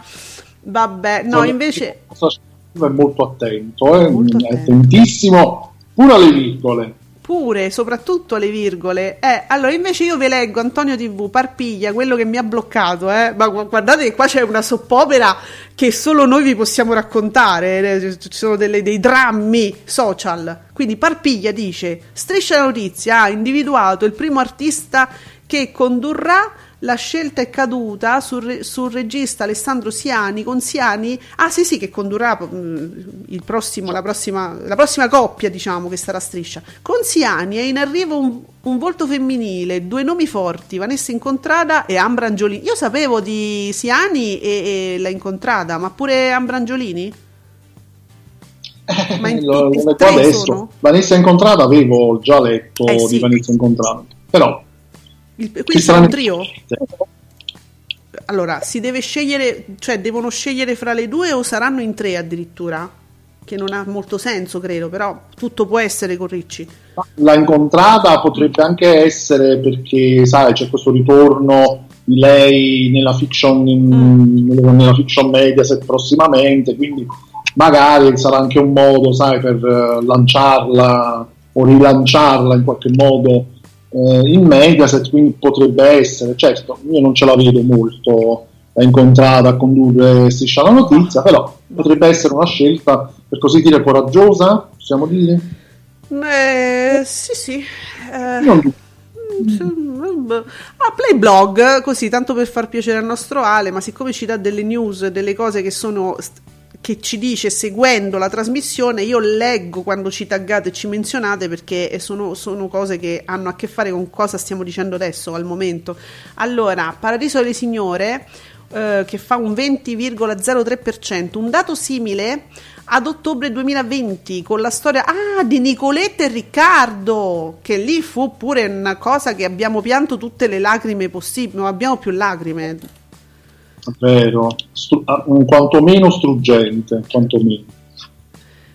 S2: Vabbè, no, invece.
S3: È molto attento, eh,
S2: Molto
S3: è
S2: attento.
S3: attentissimo, pure alle virgole.
S2: Pure, soprattutto le virgole. Eh, allora invece io vi leggo Antonio TV, Parpiglia, quello che mi ha bloccato, eh. Ma gu- guardate che qua c'è una soppopera che solo noi vi possiamo raccontare, eh, ci sono delle- dei drammi social. Quindi Parpiglia dice, Striscia la notizia ha individuato il primo artista che condurrà la scelta è caduta sul, re- sul regista Alessandro Siani con Siani ah sì sì che condurrà mm, il prossimo, la, prossima, la prossima coppia diciamo che sarà striscia con Siani è in arrivo un, un volto femminile due nomi forti Vanessa Incontrada e Ambra Angiolini io sapevo di Siani e, e la Incontrada ma pure Ambra Angiolini? ma in
S3: Lo-
S2: tutti
S3: lo
S2: tre
S3: adesso.
S2: sono?
S3: Vanessa Incontrata avevo già letto
S2: Eh, sì.
S3: di Vanessa Incontrata, però
S2: Il-
S3: ci
S2: quindi sarà un trio? Allora, si deve scegliere, cioè devono scegliere fra le due o saranno in tre addirittura? Che non ha molto senso, credo, però tutto può essere con Ricci.
S3: La incontrata potrebbe anche essere perché, sai, c'è questo ritorno di lei nella fiction, in- nella fiction Mediaset prossimamente, quindi magari sarà anche un modo, sai, per eh, lanciarla o rilanciarla in qualche modo eh, in Mediaset, quindi potrebbe essere, certo, io non ce la vedo molto la incontrata a condurre Striscia la notizia, però potrebbe essere una scelta, per così dire, coraggiosa, possiamo dire?
S2: Eh, sì, sì. eh,
S3: Non-
S2: Ah, Playblog, così, tanto per far piacere al nostro Ale, ma siccome ci dà delle news, delle cose che sono che ci dice seguendo la trasmissione, io leggo quando ci taggate e ci menzionate perché sono, sono cose che hanno a che fare con cosa stiamo dicendo adesso al momento. Allora, Paradiso delle Signore eh, che fa un 20,03%, un dato simile ad ottobre 2020 con la storia ah, di Nicoletta e Riccardo, che lì fu pure una cosa che abbiamo pianto tutte le lacrime possibili, non abbiamo più lacrime.
S3: Vero, stru- ah, un quantomeno struggente, quantomeno.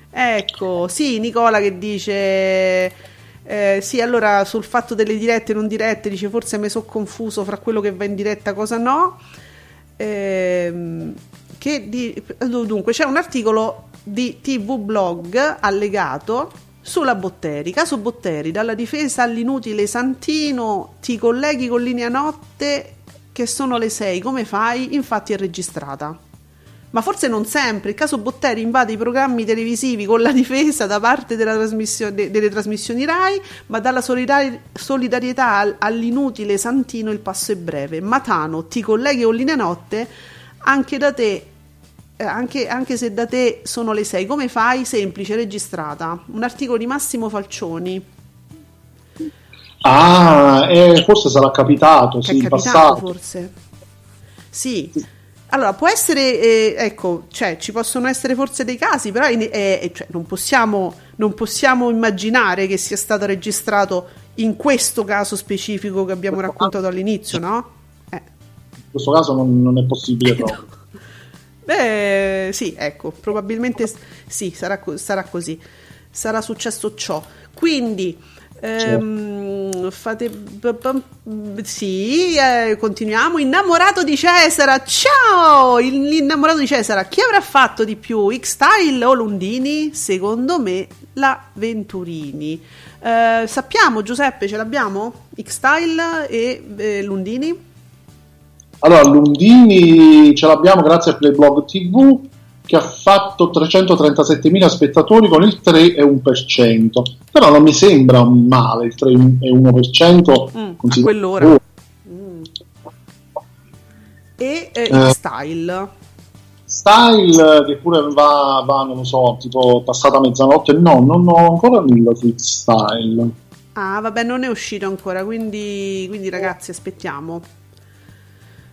S2: Ecco, sì, Nicola che dice eh, sì, allora sul fatto delle dirette e non dirette dice forse mi sono confuso fra quello che va in diretta e cosa no. Che di- dunque c'è un articolo di TV Blog allegato sulla Botteri. Caso Botteri, dalla difesa all'inutile Santino, ti colleghi con linea notte che sono le 6, come fai? Infatti è registrata. Ma forse non sempre. Il caso Botteri invade i programmi televisivi con la difesa da parte della trasmissione- de- delle trasmissioni RAI, ma dalla solidari- solidarietà al- all'inutile Santino il passo è breve. Matano, ti colleghi con Linea Notte? Anche da te eh, anche, anche se da te sono le 6, come fai? Semplice, registrata. Un articolo di Massimo Falcioni.
S3: Ah, eh, forse sarà capitato, sì,
S2: capitato
S3: passato.
S2: forse. Sì. Allora, può essere, eh, ecco, cioè, ci possono essere forse dei casi, però eh, eh, cioè, non, possiamo, non possiamo immaginare che sia stato registrato in questo caso specifico che abbiamo raccontato all'inizio, no?
S3: In questo caso non, non è possibile proprio.
S2: Beh, sì, ecco, probabilmente sì, sarà, sarà così. Sarà successo ciò. Quindi, ehm, fate... Sì, eh, continuiamo. Innamorato di Cesara, ciao! L'innamorato di Cesara, chi avrà fatto di più, X-Style o Lundini? Secondo me la Venturini. Eh, sappiamo, Giuseppe, ce l'abbiamo? X-Style e eh, Lundini?
S3: Allora, Lundini ce l'abbiamo grazie a Playblog TV che ha fatto 337.000 spettatori con il 3,1%. Però non mi sembra un male il 3,1%.
S2: Mm, a
S3: considerato-
S2: quell'ora.
S3: Oh,
S2: E eh,
S3: Eh.
S2: Style.
S3: Style che pure va, va, non lo so, tipo passata mezzanotte. No, non ho ancora nulla su Style.
S2: Ah, vabbè, non è uscito ancora, quindi, quindi ragazzi, aspettiamo.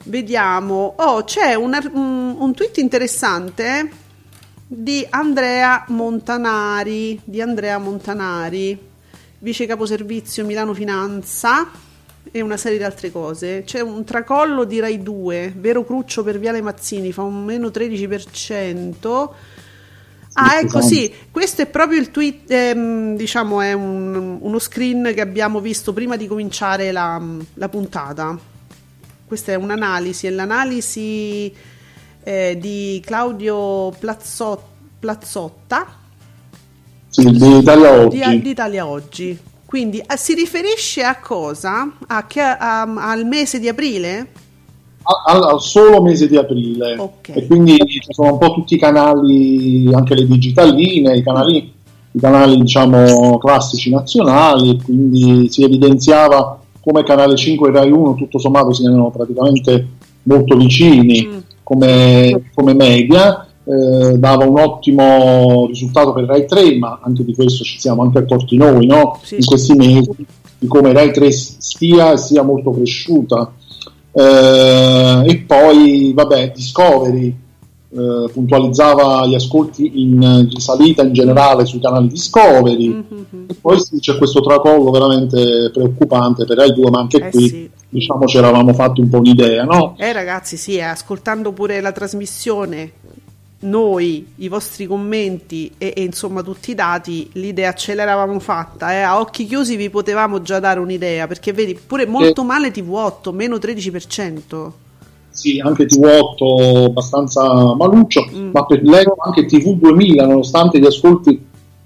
S2: Vediamo. Oh, c'è un, un tweet interessante di Andrea Montanari, di Andrea Montanari, vice caposervizio Milano Finanza e una serie di altre cose. C'è un tracollo di Rai 2, vero cruccio per Viale Mazzini, fa un meno 13%. Ah, ecco, sì, questo è proprio il tweet, ehm, diciamo, è un- uno screen che abbiamo visto prima di cominciare la, la puntata. Questa è un'analisi, è l'analisi eh, di Claudio Plazzot- Plazzotta
S3: Sì, di Italia Oggi.
S2: di, di Italia Oggi. Quindi eh, si riferisce a cosa? A che- a- al mese di aprile?
S3: al, solo mese di aprile
S2: Ok.
S3: e quindi ci sono un po' tutti i canali, anche le digitaline, i canali, i canali diciamo classici nazionali e quindi si evidenziava come Canale 5 e Rai 1 tutto sommato siano praticamente molto vicini come, come media. Eh, dava un ottimo risultato per Rai 3 ma anche di questo ci siamo anche accorti noi no? in questi mesi di come Rai 3 stia e sia molto cresciuta. Eh, e poi, vabbè, Discovery eh, puntualizzava gli ascolti in risalita in generale sui canali Discovery. E poi sì, c'è questo tracollo veramente preoccupante per Rai 2, ma anche
S2: Eh
S3: qui
S2: sì.
S3: diciamo ci eravamo fatti un po' un'idea, no?
S2: Eh ragazzi, sì, eh, ascoltando pure la trasmissione, noi, i vostri commenti e, e, insomma tutti i dati, l'idea ce l'eravamo fatta, eh, a occhi chiusi vi potevamo già dare un'idea, perché vedi, pure molto
S3: Eh.
S2: male TV8, meno 13%.
S3: Sì, anche TV8 abbastanza maluccio, ma per lei anche TV 2000, nonostante gli ascolti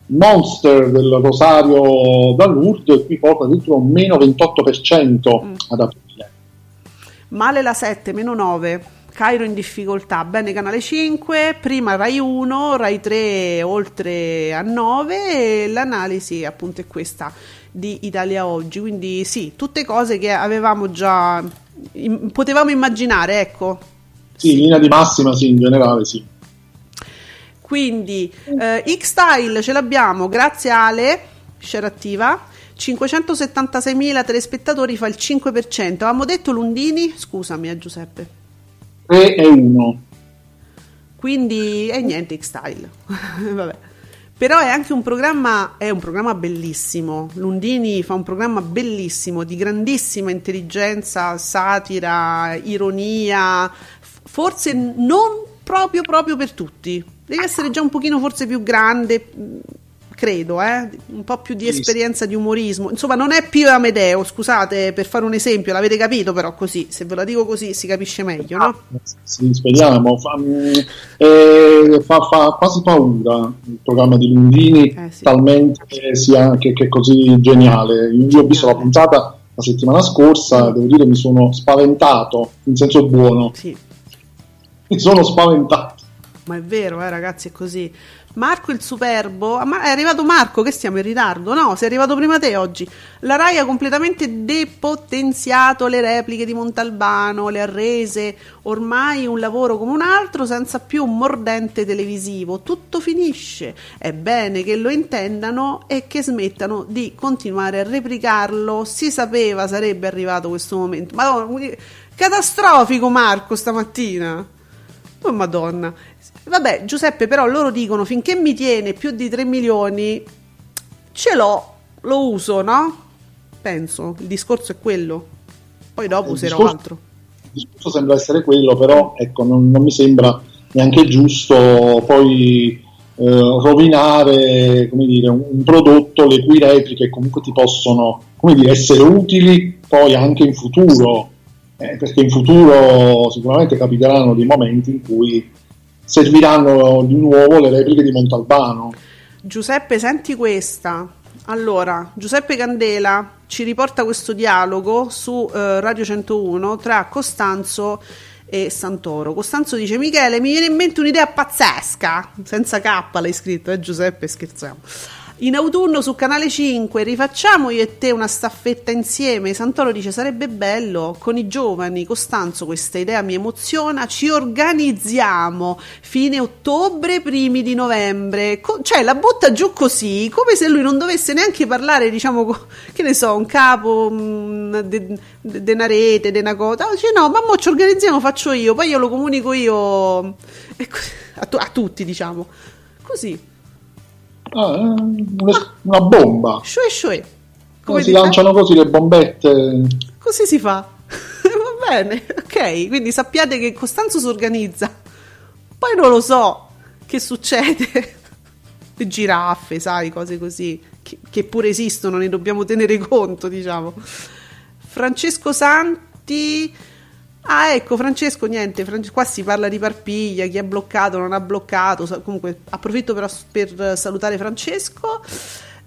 S3: monster del Rosario da Lourdes, qui porta addirittura un meno 28% ad aprile.
S2: Male la 7, meno 9. Cairo in difficoltà, bene Canale 5, prima Rai 1, Rai 3 oltre a 9 e l'analisi appunto è questa di Italia Oggi, quindi sì, tutte cose che avevamo già, potevamo immaginare, ecco.
S3: Sì, in linea di massima, sì, in generale, sì.
S2: Quindi eh, X-Style ce l'abbiamo, grazie a Ale, share attiva, 576.000 telespettatori fa il 5%, avevamo detto Lundini, scusami eh, Giuseppe.
S3: 3 e 1.
S2: Quindi è niente X-Style. Vabbè. Però è anche un programma, è un programma bellissimo. Lundini fa un programma bellissimo, di grandissima intelligenza, satira, ironia, forse non proprio proprio per tutti. Deve essere già un pochino forse più grande, credo, eh? un po' più di
S3: Sì, sì.
S2: esperienza di umorismo. Insomma, non è Pio Amedeo, scusate per fare un esempio, l'avete capito però così, se ve la dico così si capisce meglio, no?
S3: Sì, speriamo. Fa, mm, eh, fa- fa quasi paura il programma di Lundini,
S2: Eh,
S3: talmente sia che, che è così geniale. Io ho visto la puntata la settimana scorsa, devo dire mi sono spaventato, in senso buono.
S2: Sì.
S3: Mi sono spaventato.
S2: Ma è vero, eh, ragazzi, è così. Marco il Superbo, è arrivato Marco, che stiamo in ritardo? No, sei arrivato prima te oggi. La Rai ha completamente depotenziato le repliche di Montalbano, le ha rese ormai un lavoro come un altro senza più un mordente televisivo. Tutto finisce. È bene che lo intendano e che smettano di continuare a replicarlo. Si sapeva sarebbe arrivato questo momento. Madonna, catastrofico Marco stamattina. Oh madonna. Vabbè, Giuseppe, però loro dicono finché mi tiene più di 3 milioni, ce l'ho, lo uso, no? Penso, il discorso è quello. Poi dopo
S3: Il
S2: userò
S3: discorso-
S2: altro.
S3: Il discorso sembra essere quello, però ecco, non, non mi sembra neanche giusto poi eh, rovinare come dire, un, un prodotto le cui repliche comunque ti possono come dire, essere utili poi anche in futuro, eh, perché in futuro sicuramente capiteranno dei momenti in cui serviranno di nuovo le repliche di Montalbano.
S2: Giuseppe, senti questa. Allora, Giuseppe Candela ci riporta questo dialogo su eh, Radio 101 tra Costanzo e Santoro. Costanzo dice: Michele, mi viene in mente un'idea pazzesca. Senza K l'hai scritto, eh, Giuseppe, scherziamo. In autunno su Canale 5 rifacciamo io e te una staffetta insieme. Santoro dice sarebbe bello con i giovani. Costanzo, questa idea mi emoziona. Ci organizziamo fine ottobre, primi di novembre. Co- cioè la butta giù così, come se lui non dovesse neanche parlare, diciamo, co- che ne so, un capo mm, de, de, de una rete, de una cosa. Dice no, ma mo ci organizziamo, faccio io, poi io lo comunico io a, tu- a tutti, diciamo. Così.
S3: Ah, eh, una, bomba.
S2: Shue shue.
S3: Come si
S2: dice?
S3: lanciano così le bombette.
S2: Così si fa. Va bene, ok. Quindi sappiate che Costanzo si organizza. Poi non lo so che succede. Le giraffe, sai, cose così. Che, che pure esistono, ne dobbiamo tenere conto, diciamo. Francesco Santi. Ah, ecco, Francesco, niente, qua si parla di Parpiglia, chi ha bloccato, non ha bloccato, comunque approfitto per, per salutare Francesco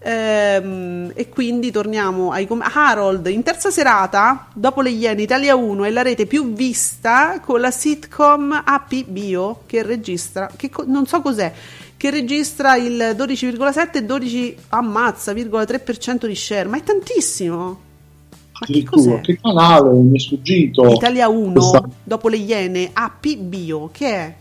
S2: Ehm, e quindi torniamo ai com- Harold, in terza serata, dopo le Iene, Italia 1 è la rete più vista con la sitcom AP Bio che registra, che co- non so cos'è, che registra il 12,7 e 12 ammazza,3% di share, ma è tantissimo.
S3: Addirittura,
S2: cos'è?
S3: che canale mi è sfuggito?
S2: Italia 1
S3: Questa-
S2: dopo le Iene, AP Bio, che è?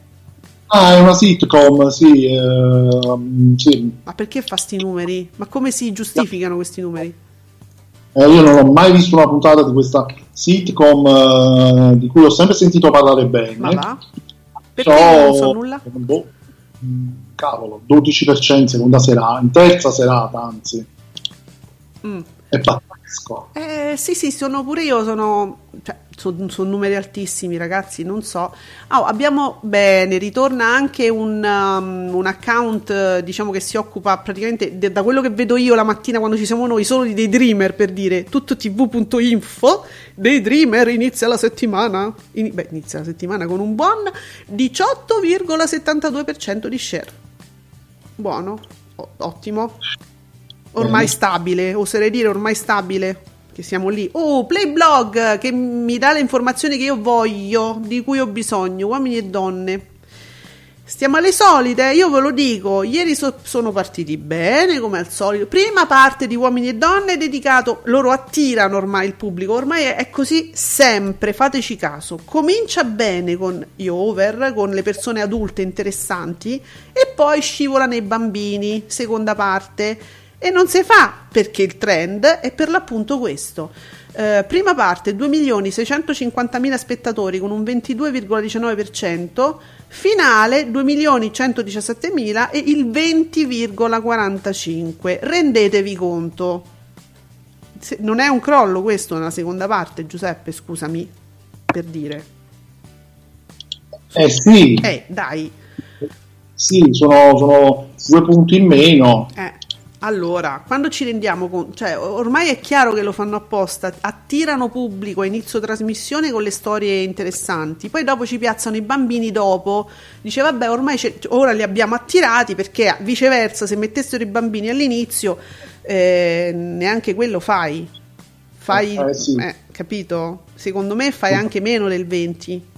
S3: Ah, è una sitcom, sì, ehm, sì.
S2: Ma perché fa sti numeri? Ma come si giustificano questi numeri?
S3: Eh, io non ho mai visto una puntata di questa sitcom eh, di cui ho sempre sentito parlare bene.
S2: Ma va? Perché
S3: Però-
S2: non so nulla?
S3: boh, cavolo, 12% seconda serata, in terza serata anzi,
S2: Mm.
S3: è pazzesco.
S2: Eh, sì, sì, sono pure io, sono, cioè, sono, sono numeri altissimi, ragazzi, non so. Ah, abbiamo, bene, ritorna anche un, um, un account, diciamo, che si occupa praticamente, de- da quello che vedo io la mattina quando ci siamo noi, solo di Daydreamer, per dire, tuttotv.info, Daydreamer inizia la settimana, in- beh, inizia la settimana con un buon 18,72% di share. Buono, o- ottimo. Ormai
S3: Bene.
S2: stabile, oserei dire ormai stabile. Che siamo lì. Oh, Playblog che mi dà le informazioni che io voglio, di cui ho bisogno, uomini e donne. Stiamo alle solite, io ve lo dico, ieri so- sono partiti bene come al solito. Prima parte di uomini e donne dedicato, loro attirano ormai il pubblico, ormai è, è così sempre, fateci caso. Comincia bene con gli over, con le persone adulte interessanti e poi scivola nei bambini, seconda parte. E non si fa perché il trend è per l'appunto questo. Eh, prima parte 2.650.000 spettatori con un 22,19%, finale 2.117.000 e il 20,45%. Rendetevi conto. Se- non è un crollo questo nella seconda parte, Giuseppe, scusami per dire.
S3: Eh sì,
S2: Eh, dai.
S3: sì, sono, sono due punti in meno.
S2: Eh, allora, quando ci rendiamo conto, cioè ormai è chiaro che lo fanno apposta, attirano pubblico a inizio trasmissione con le storie interessanti, poi dopo ci piazzano i bambini dopo, dice vabbè ormai c'è- ora li abbiamo attirati perché viceversa se mettessero i bambini all'inizio eh, neanche quello fai, fai,
S3: Eh, sì.
S2: eh, capito? Secondo me fai anche meno del 20.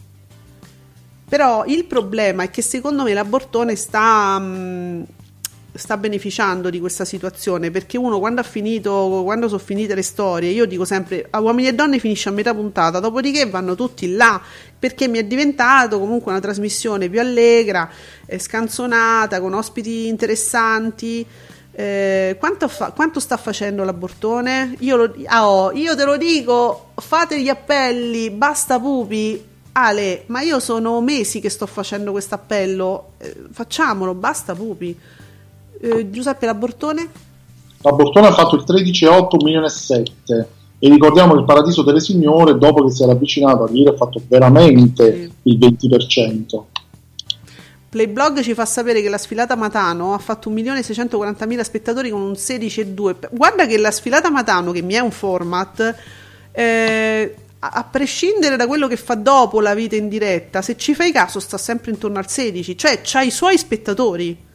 S2: Però il problema è che secondo me la Bortone sta, mh, sta beneficiando di questa situazione perché uno quando ha finito, quando sono finite le storie, io dico sempre a uomini e donne finisce a metà puntata, dopodiché vanno tutti là perché mi è diventato comunque una trasmissione più allegra, eh, scanzonata, con ospiti interessanti. Eh, quanto, fa- quanto sta facendo la Bortone? Io, lo- ah, oh, io te lo dico, fate gli appelli, basta pupi. Ale, ma io sono mesi che sto facendo questo appello, eh, facciamolo, basta pupi. Eh, Giuseppe La Bortone?
S3: La Bortone ha fatto il 13,8 milioni e 7 e ricordiamo che il Paradiso delle Signore dopo che si era avvicinato a dire ha fatto veramente il 20%.
S2: Playblog ci fa sapere che la sfilata Matano ha fatto 1.640.000 spettatori con un 16,2. Guarda che la sfilata Matano, che mi è un format, eh, a prescindere da quello che fa dopo la vita in diretta, se ci fai caso sta sempre intorno al 16, cioè c'ha i suoi spettatori.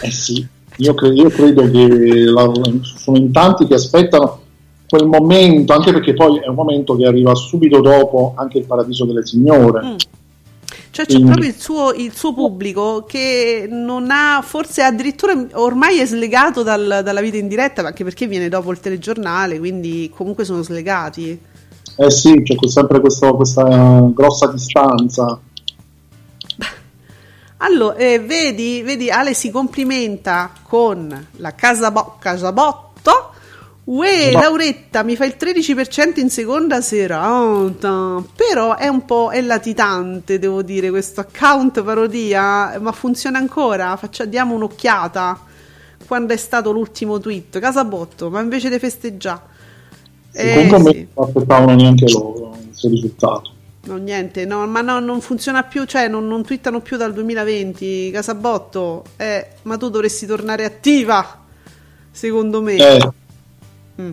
S3: Eh sì, io, cre- io credo che la- sono in tanti che aspettano quel momento, anche perché poi è un momento che arriva subito dopo anche il Paradiso delle Signore.
S2: Mm. Cioè c'è proprio il suo, il suo pubblico che non ha, forse addirittura ormai è slegato dal- dalla vita in diretta, anche perché viene dopo il telegiornale, quindi comunque sono slegati.
S3: Eh sì, c'è que- sempre questo- questa grossa distanza.
S2: Allora, eh, vedi, vedi, Ale si complimenta con la Casabo- Casabotto. Uè,
S3: No.
S2: Lauretta mi fa il 13% in seconda serata. Però è un po' è latitante, devo dire, questo account parodia. Ma funziona ancora? Faccia, diamo un'occhiata. Quando è stato l'ultimo tweet? Casabotto, ma invece di festeggiare. Eh,
S3: Secondo me
S2: sì.
S3: non aspettavano neanche loro questo risultato.
S2: No, niente, no, ma no, non funziona più, cioè non, non twittano più dal 2020. Casabotto, eh, ma tu dovresti tornare attiva, secondo me.
S3: Eh,
S2: Mm.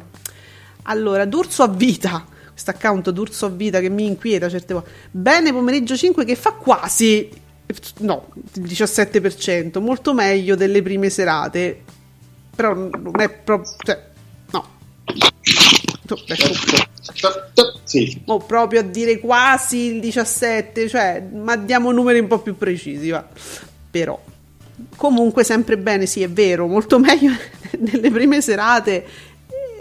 S2: Allora, D'Urso a vita, questo account D'Urso a vita che mi inquieta certe volte. Bene, pomeriggio 5 che fa quasi, no, il 17%, molto meglio delle prime serate. Però non è proprio, cioè.
S3: Sì.
S2: O proprio a dire quasi il 17, cioè, ma diamo numeri un po' più precisi, va. Però, comunque sempre bene, sì, è vero, molto meglio nelle prime serate,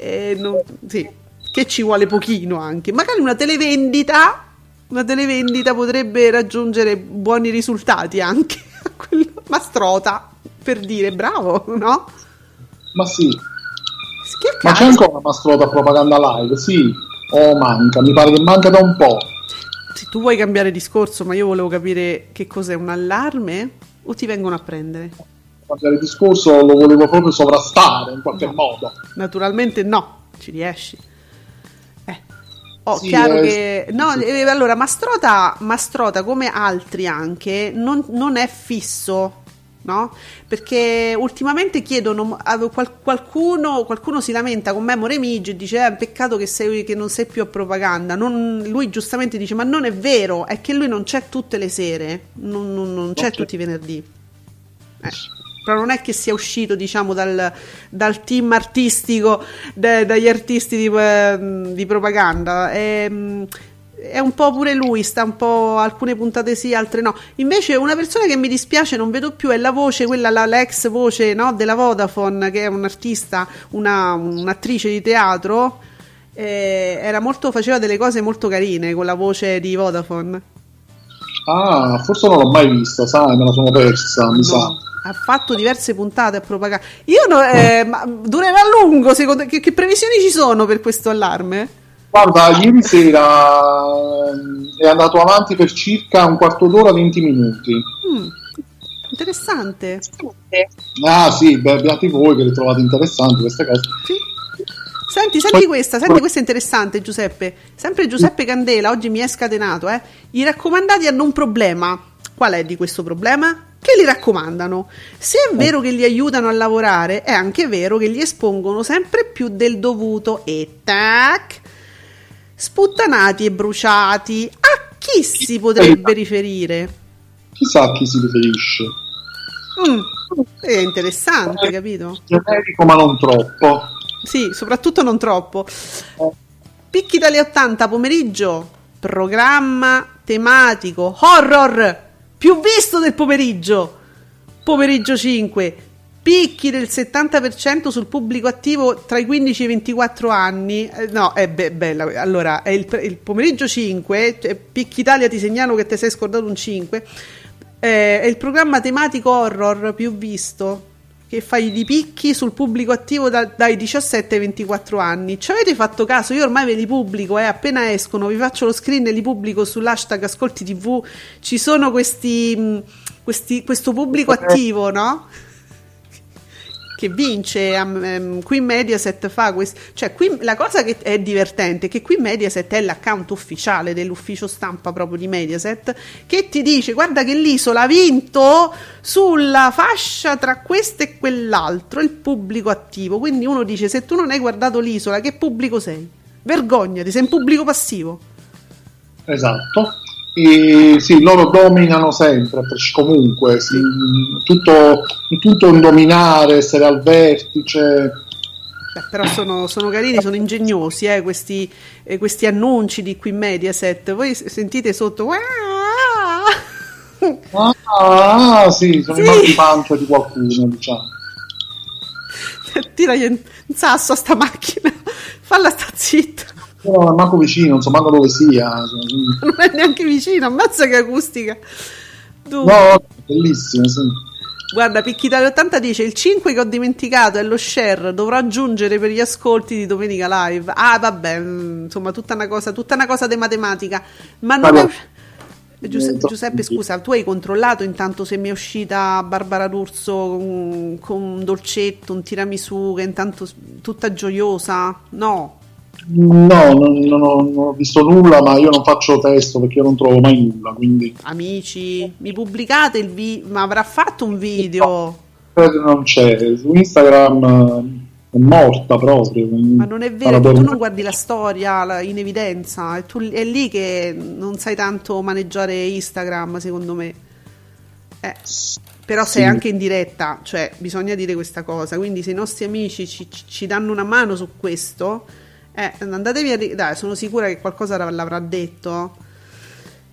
S2: eh, non- sì, che ci vuole pochino anche. Magari una televendita, una televendita potrebbe raggiungere buoni risultati anche. a quello- Mastrota, per dire, bravo, no?
S3: Ma sì,
S2: Che
S3: ma c'è ancora una mastrota propaganda live? Sì, o manca, mi pare che manca da un po'.
S2: Se tu vuoi cambiare discorso, ma io volevo capire che cos'è un allarme o ti vengono a prendere?
S3: Cambiare discorso lo volevo proprio sovrastare in qualche modo.
S2: Naturalmente no, ci riesci. Eh. Oh,
S3: Sì,
S2: chiaro
S3: eh,
S2: che... No, eh, allora, Mastrota, Mastrota, come altri anche, non, non è fisso, no? Perché ultimamente chiedono, qualcuno, qualcuno si lamenta con Memore Migi e dice, eh, peccato che, sei, che non sei più a propaganda. Non- lui giustamente dice, ma non è vero, è che lui non c'è tutte le sere, non, non- non c'è
S3: Ok.
S2: tutti i venerdì. Eh, però non è che sia uscito, diciamo, dal, dal team artistico, de- dagli artisti di, eh, di propaganda. È, mm, è un po' pure lui, sta un po' alcune puntate sì, altre no. Invece una persona che mi dispiace, non vedo più, è la voce, quella, la, l'ex voce no, della Vodafone, che è un'artista, una- un'attrice di teatro. Eh, era molto, faceva delle cose molto carine con la voce di Vodafone.
S3: Ah, forse non l'ho mai vista, sai, me la sono persa, mi sa.
S2: No, ha fatto diverse puntate a propaganda. Io no, eh, ma durerà a lungo, secondo che, che previsioni ci sono per questo allarme?
S3: Guarda, ieri sera ehm, è andato avanti per circa un quarto d'ora, 20 minuti.
S2: Mm, interessante.
S3: Ah sì, beh, beati voi che le trovate interessanti queste cose.
S2: Senti, senti questa, senti questa è interessante Giuseppe. Sempre Giuseppe Candela, oggi mi è scatenato, eh. I raccomandati hanno un problema. Qual è di questo problema? Che li raccomandano. Se è vero che li aiutano a lavorare, è anche vero che li espongono sempre più del dovuto e tac, sputtanati e bruciati. A chi si potrebbe riferire?
S3: Chissà a chi si riferisce.
S2: Mm, è interessante, capito?
S3: Generico ma non troppo.
S2: Sì, soprattutto non troppo. Picchi dalle 80 pomeriggio, programma tematico horror più visto del pomeriggio. Pomeriggio 5. Picchi del 70% sul pubblico attivo tra i 15 e i 24 anni. Eh, no, è be- bella. Allora, è il, il pomeriggio 5. cioè, Picchi Italia ti segnalo che ti sei scordato un 5. eh, è il programma tematico horror più visto. Che fai di picchi sul pubblico attivo da- dai 17 ai 24 anni. Ci avete fatto caso? Io ormai ve li pubblico, eh, appena escono, vi faccio lo screen e li pubblico sull'hashtag Ascolti TV. Ci sono questi, questi- questo pubblico attivo, no? Che vince um, um, qui Mediaset fa questo cioè qui la cosa che è divertente è che qui Mediaset è l'account ufficiale dell'ufficio stampa proprio di Mediaset che ti dice guarda che l'isola ha vinto sulla fascia tra questo e quell'altro il pubblico attivo quindi uno dice se tu non hai guardato l'isola che pubblico sei? vergognati sei un pubblico passivo
S3: Esatto. E sì, loro dominano sempre, comunque, sì, tutto, tutto un dominare, essere al vertice.
S2: Beh, però sono, sono carini, sono ingegnosi eh, questi, eh, questi annunci di qui Mediaset. Voi sentite sotto.
S3: Ah, ah, sì, sono
S2: Sì.
S3: i mal di pancia di qualcuno, diciamo.
S2: Tiragli un sasso a sta macchina, falla sta zitta.
S3: Però non è manco vicino, non so manco dove sia.
S2: Non è neanche vicino, ammazza che acustica. Tu,
S3: No, bellissimo, sì.
S2: guarda, Picchitalia 80 dice il 5 che ho dimenticato è lo share, dovrò aggiungere per gli ascolti di domenica live. Ah, vabbè, mm, insomma, tutta una cosa, tutta una cosa di matematica. Ma non è. Giuse-
S3: Eh,
S2: Giuseppe, scusa, tu hai controllato intanto se mi è uscita Barbara D'Urso con, con un dolcetto, un tiramisù, che intanto tutta gioiosa? No.
S3: No, non, non ho, non ho visto nulla, ma io non faccio testo perché io non trovo mai nulla, quindi
S2: Amici, mi pubblicate il video? Ma avrà fatto un video?
S3: credo non c'è. Su Instagram eh, è morta proprio.
S2: Ma non è vero, tu non guardi la storia la- in evidenza, è, tu- è lì che non sai tanto maneggiare Instagram, secondo me. Eh, però sei
S3: Sì.
S2: anche in diretta, cioè bisogna dire questa cosa. Quindi se i nostri amici ci, ci- ci danno una mano su questo, eh, andatevi a... ri- Dai, sono sicura che qualcosa l'av- l'avrà detto.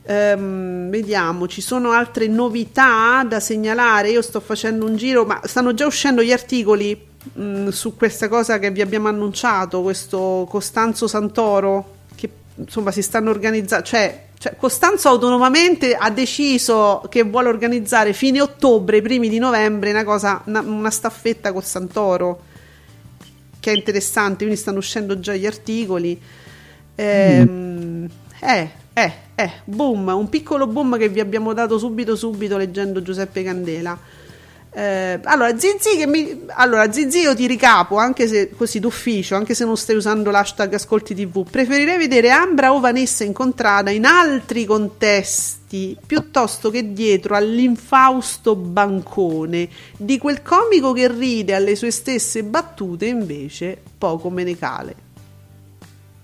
S2: Ehm, vediamo, ci sono altre novità da segnalare. Io sto facendo un giro, ma stanno già uscendo gli articoli mh, su questa cosa che vi abbiamo annunciato, questo Costanzo Santoro, che insomma si stanno organizzando, cioè, cioè, Costanzo autonomamente ha deciso che vuole organizzare fine ottobre, primi di novembre, una cosa, una, una staffetta con Santoro, che è interessante, quindi stanno uscendo già gli articoli. Ehm, eh, eh, eh, boom, un piccolo boom che vi abbiamo dato subito subito leggendo Giuseppe Candela. Eh, allora, Zizi, che mi, allora, Zizi, io ti ricapo anche se così d'ufficio, anche se non stai usando l'hashtag Ascolti TV. Preferirei vedere Ambra o Vanessa incontrata in altri contesti piuttosto che dietro all'infausto bancone di quel comico che ride alle sue stesse battute, invece poco me ne cale.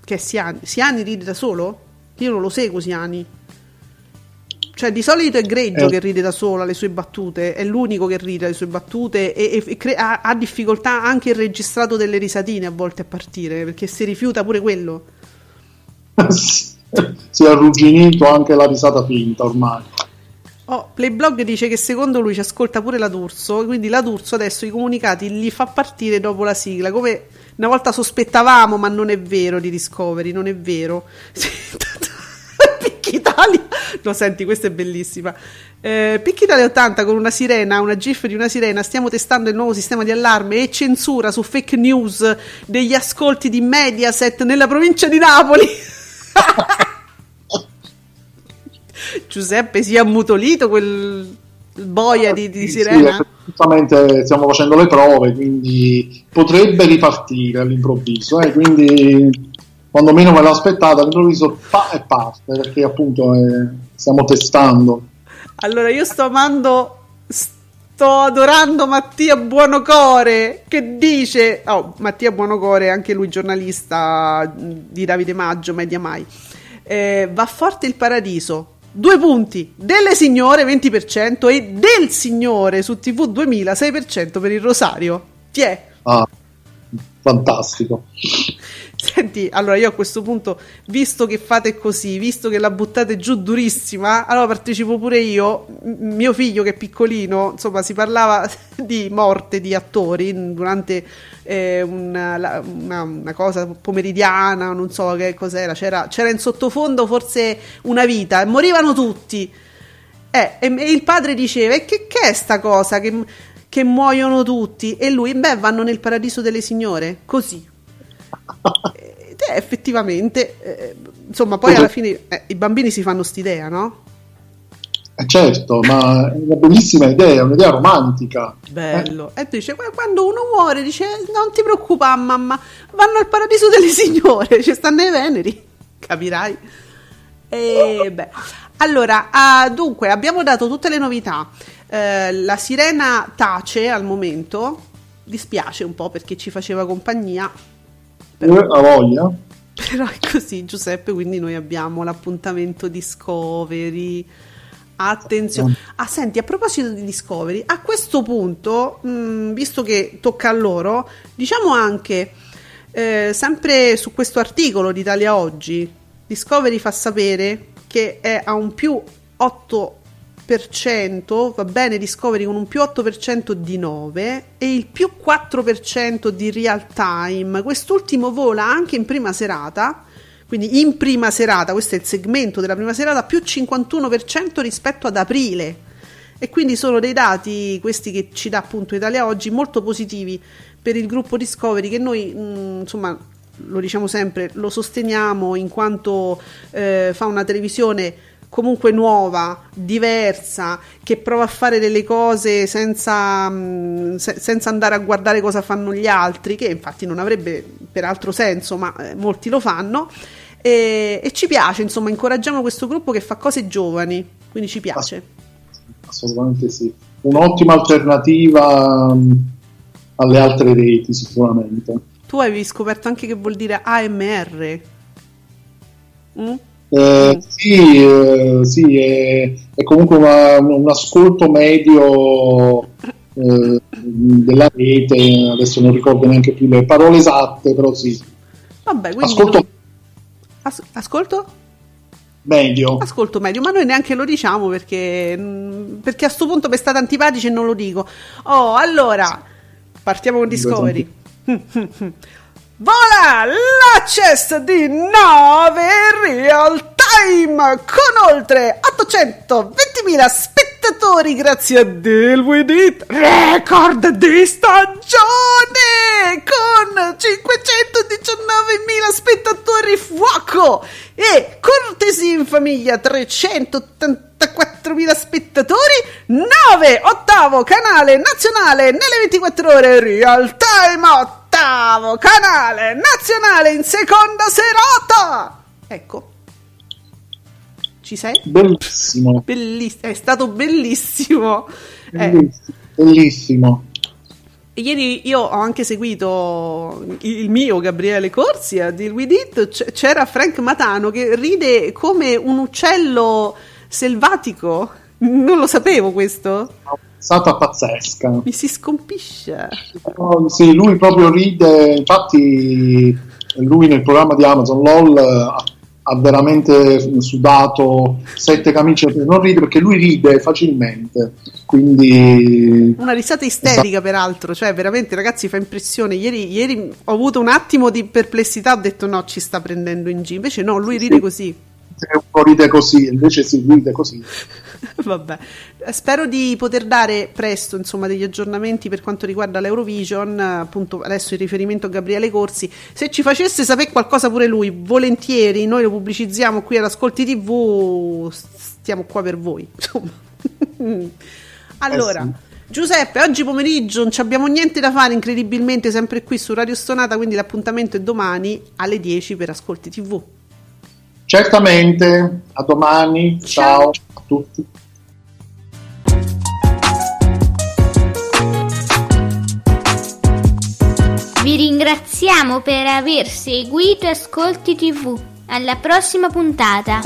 S2: Che è Siani? Siani ride da solo? Io non lo seguo, Siani. Cioè, di solito è Greggio
S3: Eh.
S2: che ride da solo alle sue battute, è l'unico che ride alle sue battute e, e- e cre- ha, ha difficoltà anche il registrato delle risatine a volte a partire, perché si rifiuta pure quello.
S3: si è arrugginito anche la risata finta ormai.
S2: Oh, Playblog dice che secondo lui ci ascolta pure la D'Urso, quindi la D'Urso adesso i comunicati li fa partire dopo la sigla, come una volta sospettavamo, ma non è vero di Discovery, non è vero. No senti, questa è bellissima. Eh, Picchi Italia 80 con una sirena, una gif di una sirena, stiamo testando il nuovo sistema di allarme e censura su fake news degli ascolti di Mediaset nella provincia di Napoli. Giuseppe si è ammutolito quel boia di, di sirena.
S3: sì, effettivamente stiamo facendo le prove, quindi potrebbe ripartire all'improvviso. eh, quindi quando meno me l'aspettata, all'improvviso pa e parte, perché appunto eh, stiamo testando.
S2: Allora io sto amando, sto adorando Mattia Buonocore che dice, oh Mattia Buonocore, anche lui giornalista di Davide Maggio, Media Mai, eh, va forte il paradiso. Due punti, delle signore 20% e del signore su TV 2000 6% per il Rosario. Ti è?
S3: Ah, fantastico.
S2: Senti, allora io a questo punto, visto che fate così, visto che la buttate giù durissima, allora partecipo pure io. M- mio figlio che è piccolino, insomma, si parlava di morte di attori durante eh, una, la- una- una cosa pomeridiana, non so che cos'era, c'era, c'era in sottofondo forse una vita e morivano tutti. Eh, e, e il padre diceva: E che, che è sta cosa che, che muoiono tutti? E lui, beh, vanno nel paradiso delle signore. Così. Ed è effettivamente, eh, insomma, poi alla fine eh, i bambini si fanno st'idea, no?
S3: Eh, certo, ma è una bellissima idea, un'idea romantica.
S2: Bello. E tu dice: "Qu- Quando uno muore, dice: Non ti preoccupare, mamma, vanno al paradiso delle signore, ci stanno i veneri, capirai. E beh, allora, ah, dunque, abbiamo dato tutte le novità. Eh, la sirena tace al momento, dispiace un po' perché ci faceva compagnia.
S3: Eh, ha voglia?
S2: Però è così, Giuseppe, quindi noi abbiamo l'appuntamento Discovery. Attenzione. Ah, senti, a proposito di Discovery, a questo punto, mh, visto che tocca a loro, diciamo anche, eh, sempre su questo articolo di Italia Oggi, Discovery fa sapere che è a un più 8%, va bene Discovery con un più 8% di 9 e il più 4% di real time. Quest'ultimo vola anche in prima serata, quindi in prima serata, questo è il segmento della prima serata, più 51% rispetto ad aprile. E quindi sono dei dati, questi che ci dà appunto Italia Oggi, molto positivi per il gruppo Discovery che noi, mh, insomma, lo diciamo sempre, lo sosteniamo in quanto eh, fa una televisione comunque nuova, diversa, che prova a fare delle cose senza, mh, se- senza andare a guardare cosa fanno gli altri, che infatti non avrebbe peraltro senso, ma eh, molti lo fanno. E, e ci piace, insomma, incoraggiamo questo gruppo che fa cose giovani, quindi ci piace.
S3: Assolutamente sì. Un'ottima alternativa mh, alle altre reti, sicuramente.
S2: Tu avevi scoperto anche che vuol dire AMR. Mm?
S3: Eh, sì, eh, sì, è, è comunque una- un ascolto medio eh, della rete, adesso non ricordo neanche più le parole esatte, però sì,
S2: Vabbè, quindi
S3: ascolto
S2: noi- As- ascolto?
S3: medio.
S2: Ascolto meglio, ma noi neanche lo diciamo perché, mm, perché a sto punto mi state antipatici e non lo dico. Oh, allora, partiamo con Discovery. Vola l'access di 9 real time con oltre 820.000 spettatori grazie a Deal With It record di stagione con 519.000 spettatori fuoco e cortesi in famiglia 384.000 spettatori 9 ottavo canale nazionale nelle 24 ore real time ottavo canale nazionale in seconda serata! Ecco. Ci sei?
S3: Bellissimo,
S2: Belliss- è stato bellissimo. Eh,
S3: bellissimo, bellissimo.
S2: Ieri io ho anche seguito il mio Gabriele Corsi a Deal With It, C- c'era Frank Matano che ride come un uccello selvatico, non lo sapevo questo,
S3: È stata pazzesca.
S2: mi si scompisce.
S3: Oh, sì, lui proprio ride, infatti lui nel programma di Amazon LOL ha, ha veramente sudato sette camicie per non ridere perché lui ride facilmente, quindi
S2: Una risata isterica peraltro, cioè veramente ragazzi fa impressione, ieri, ieri ho avuto un attimo di perplessità, ho detto no ci sta prendendo in giro, invece no, lui ride così.
S3: Se uno ride così, invece si ride così.
S2: Vabbè, spero di poter dare presto insomma, degli aggiornamenti per quanto riguarda l'Eurovision. Appunto, adesso in riferimento a Gabriele Corsi. Se ci facesse sapere qualcosa pure lui, volentieri, noi lo pubblicizziamo qui ad Ascolti TV. Stiamo qua per voi. Insomma. allora.
S3: Eh sì.
S2: Giuseppe, oggi pomeriggio non ci abbiamo niente da fare, incredibilmente, sempre qui su Radio Stonata, quindi l'appuntamento è domani alle 10 per Ascolti TV.
S3: Certamente, a domani, ciao a tutti.
S7: Vi ringraziamo per aver seguito Ascolti TV. Alla prossima puntata.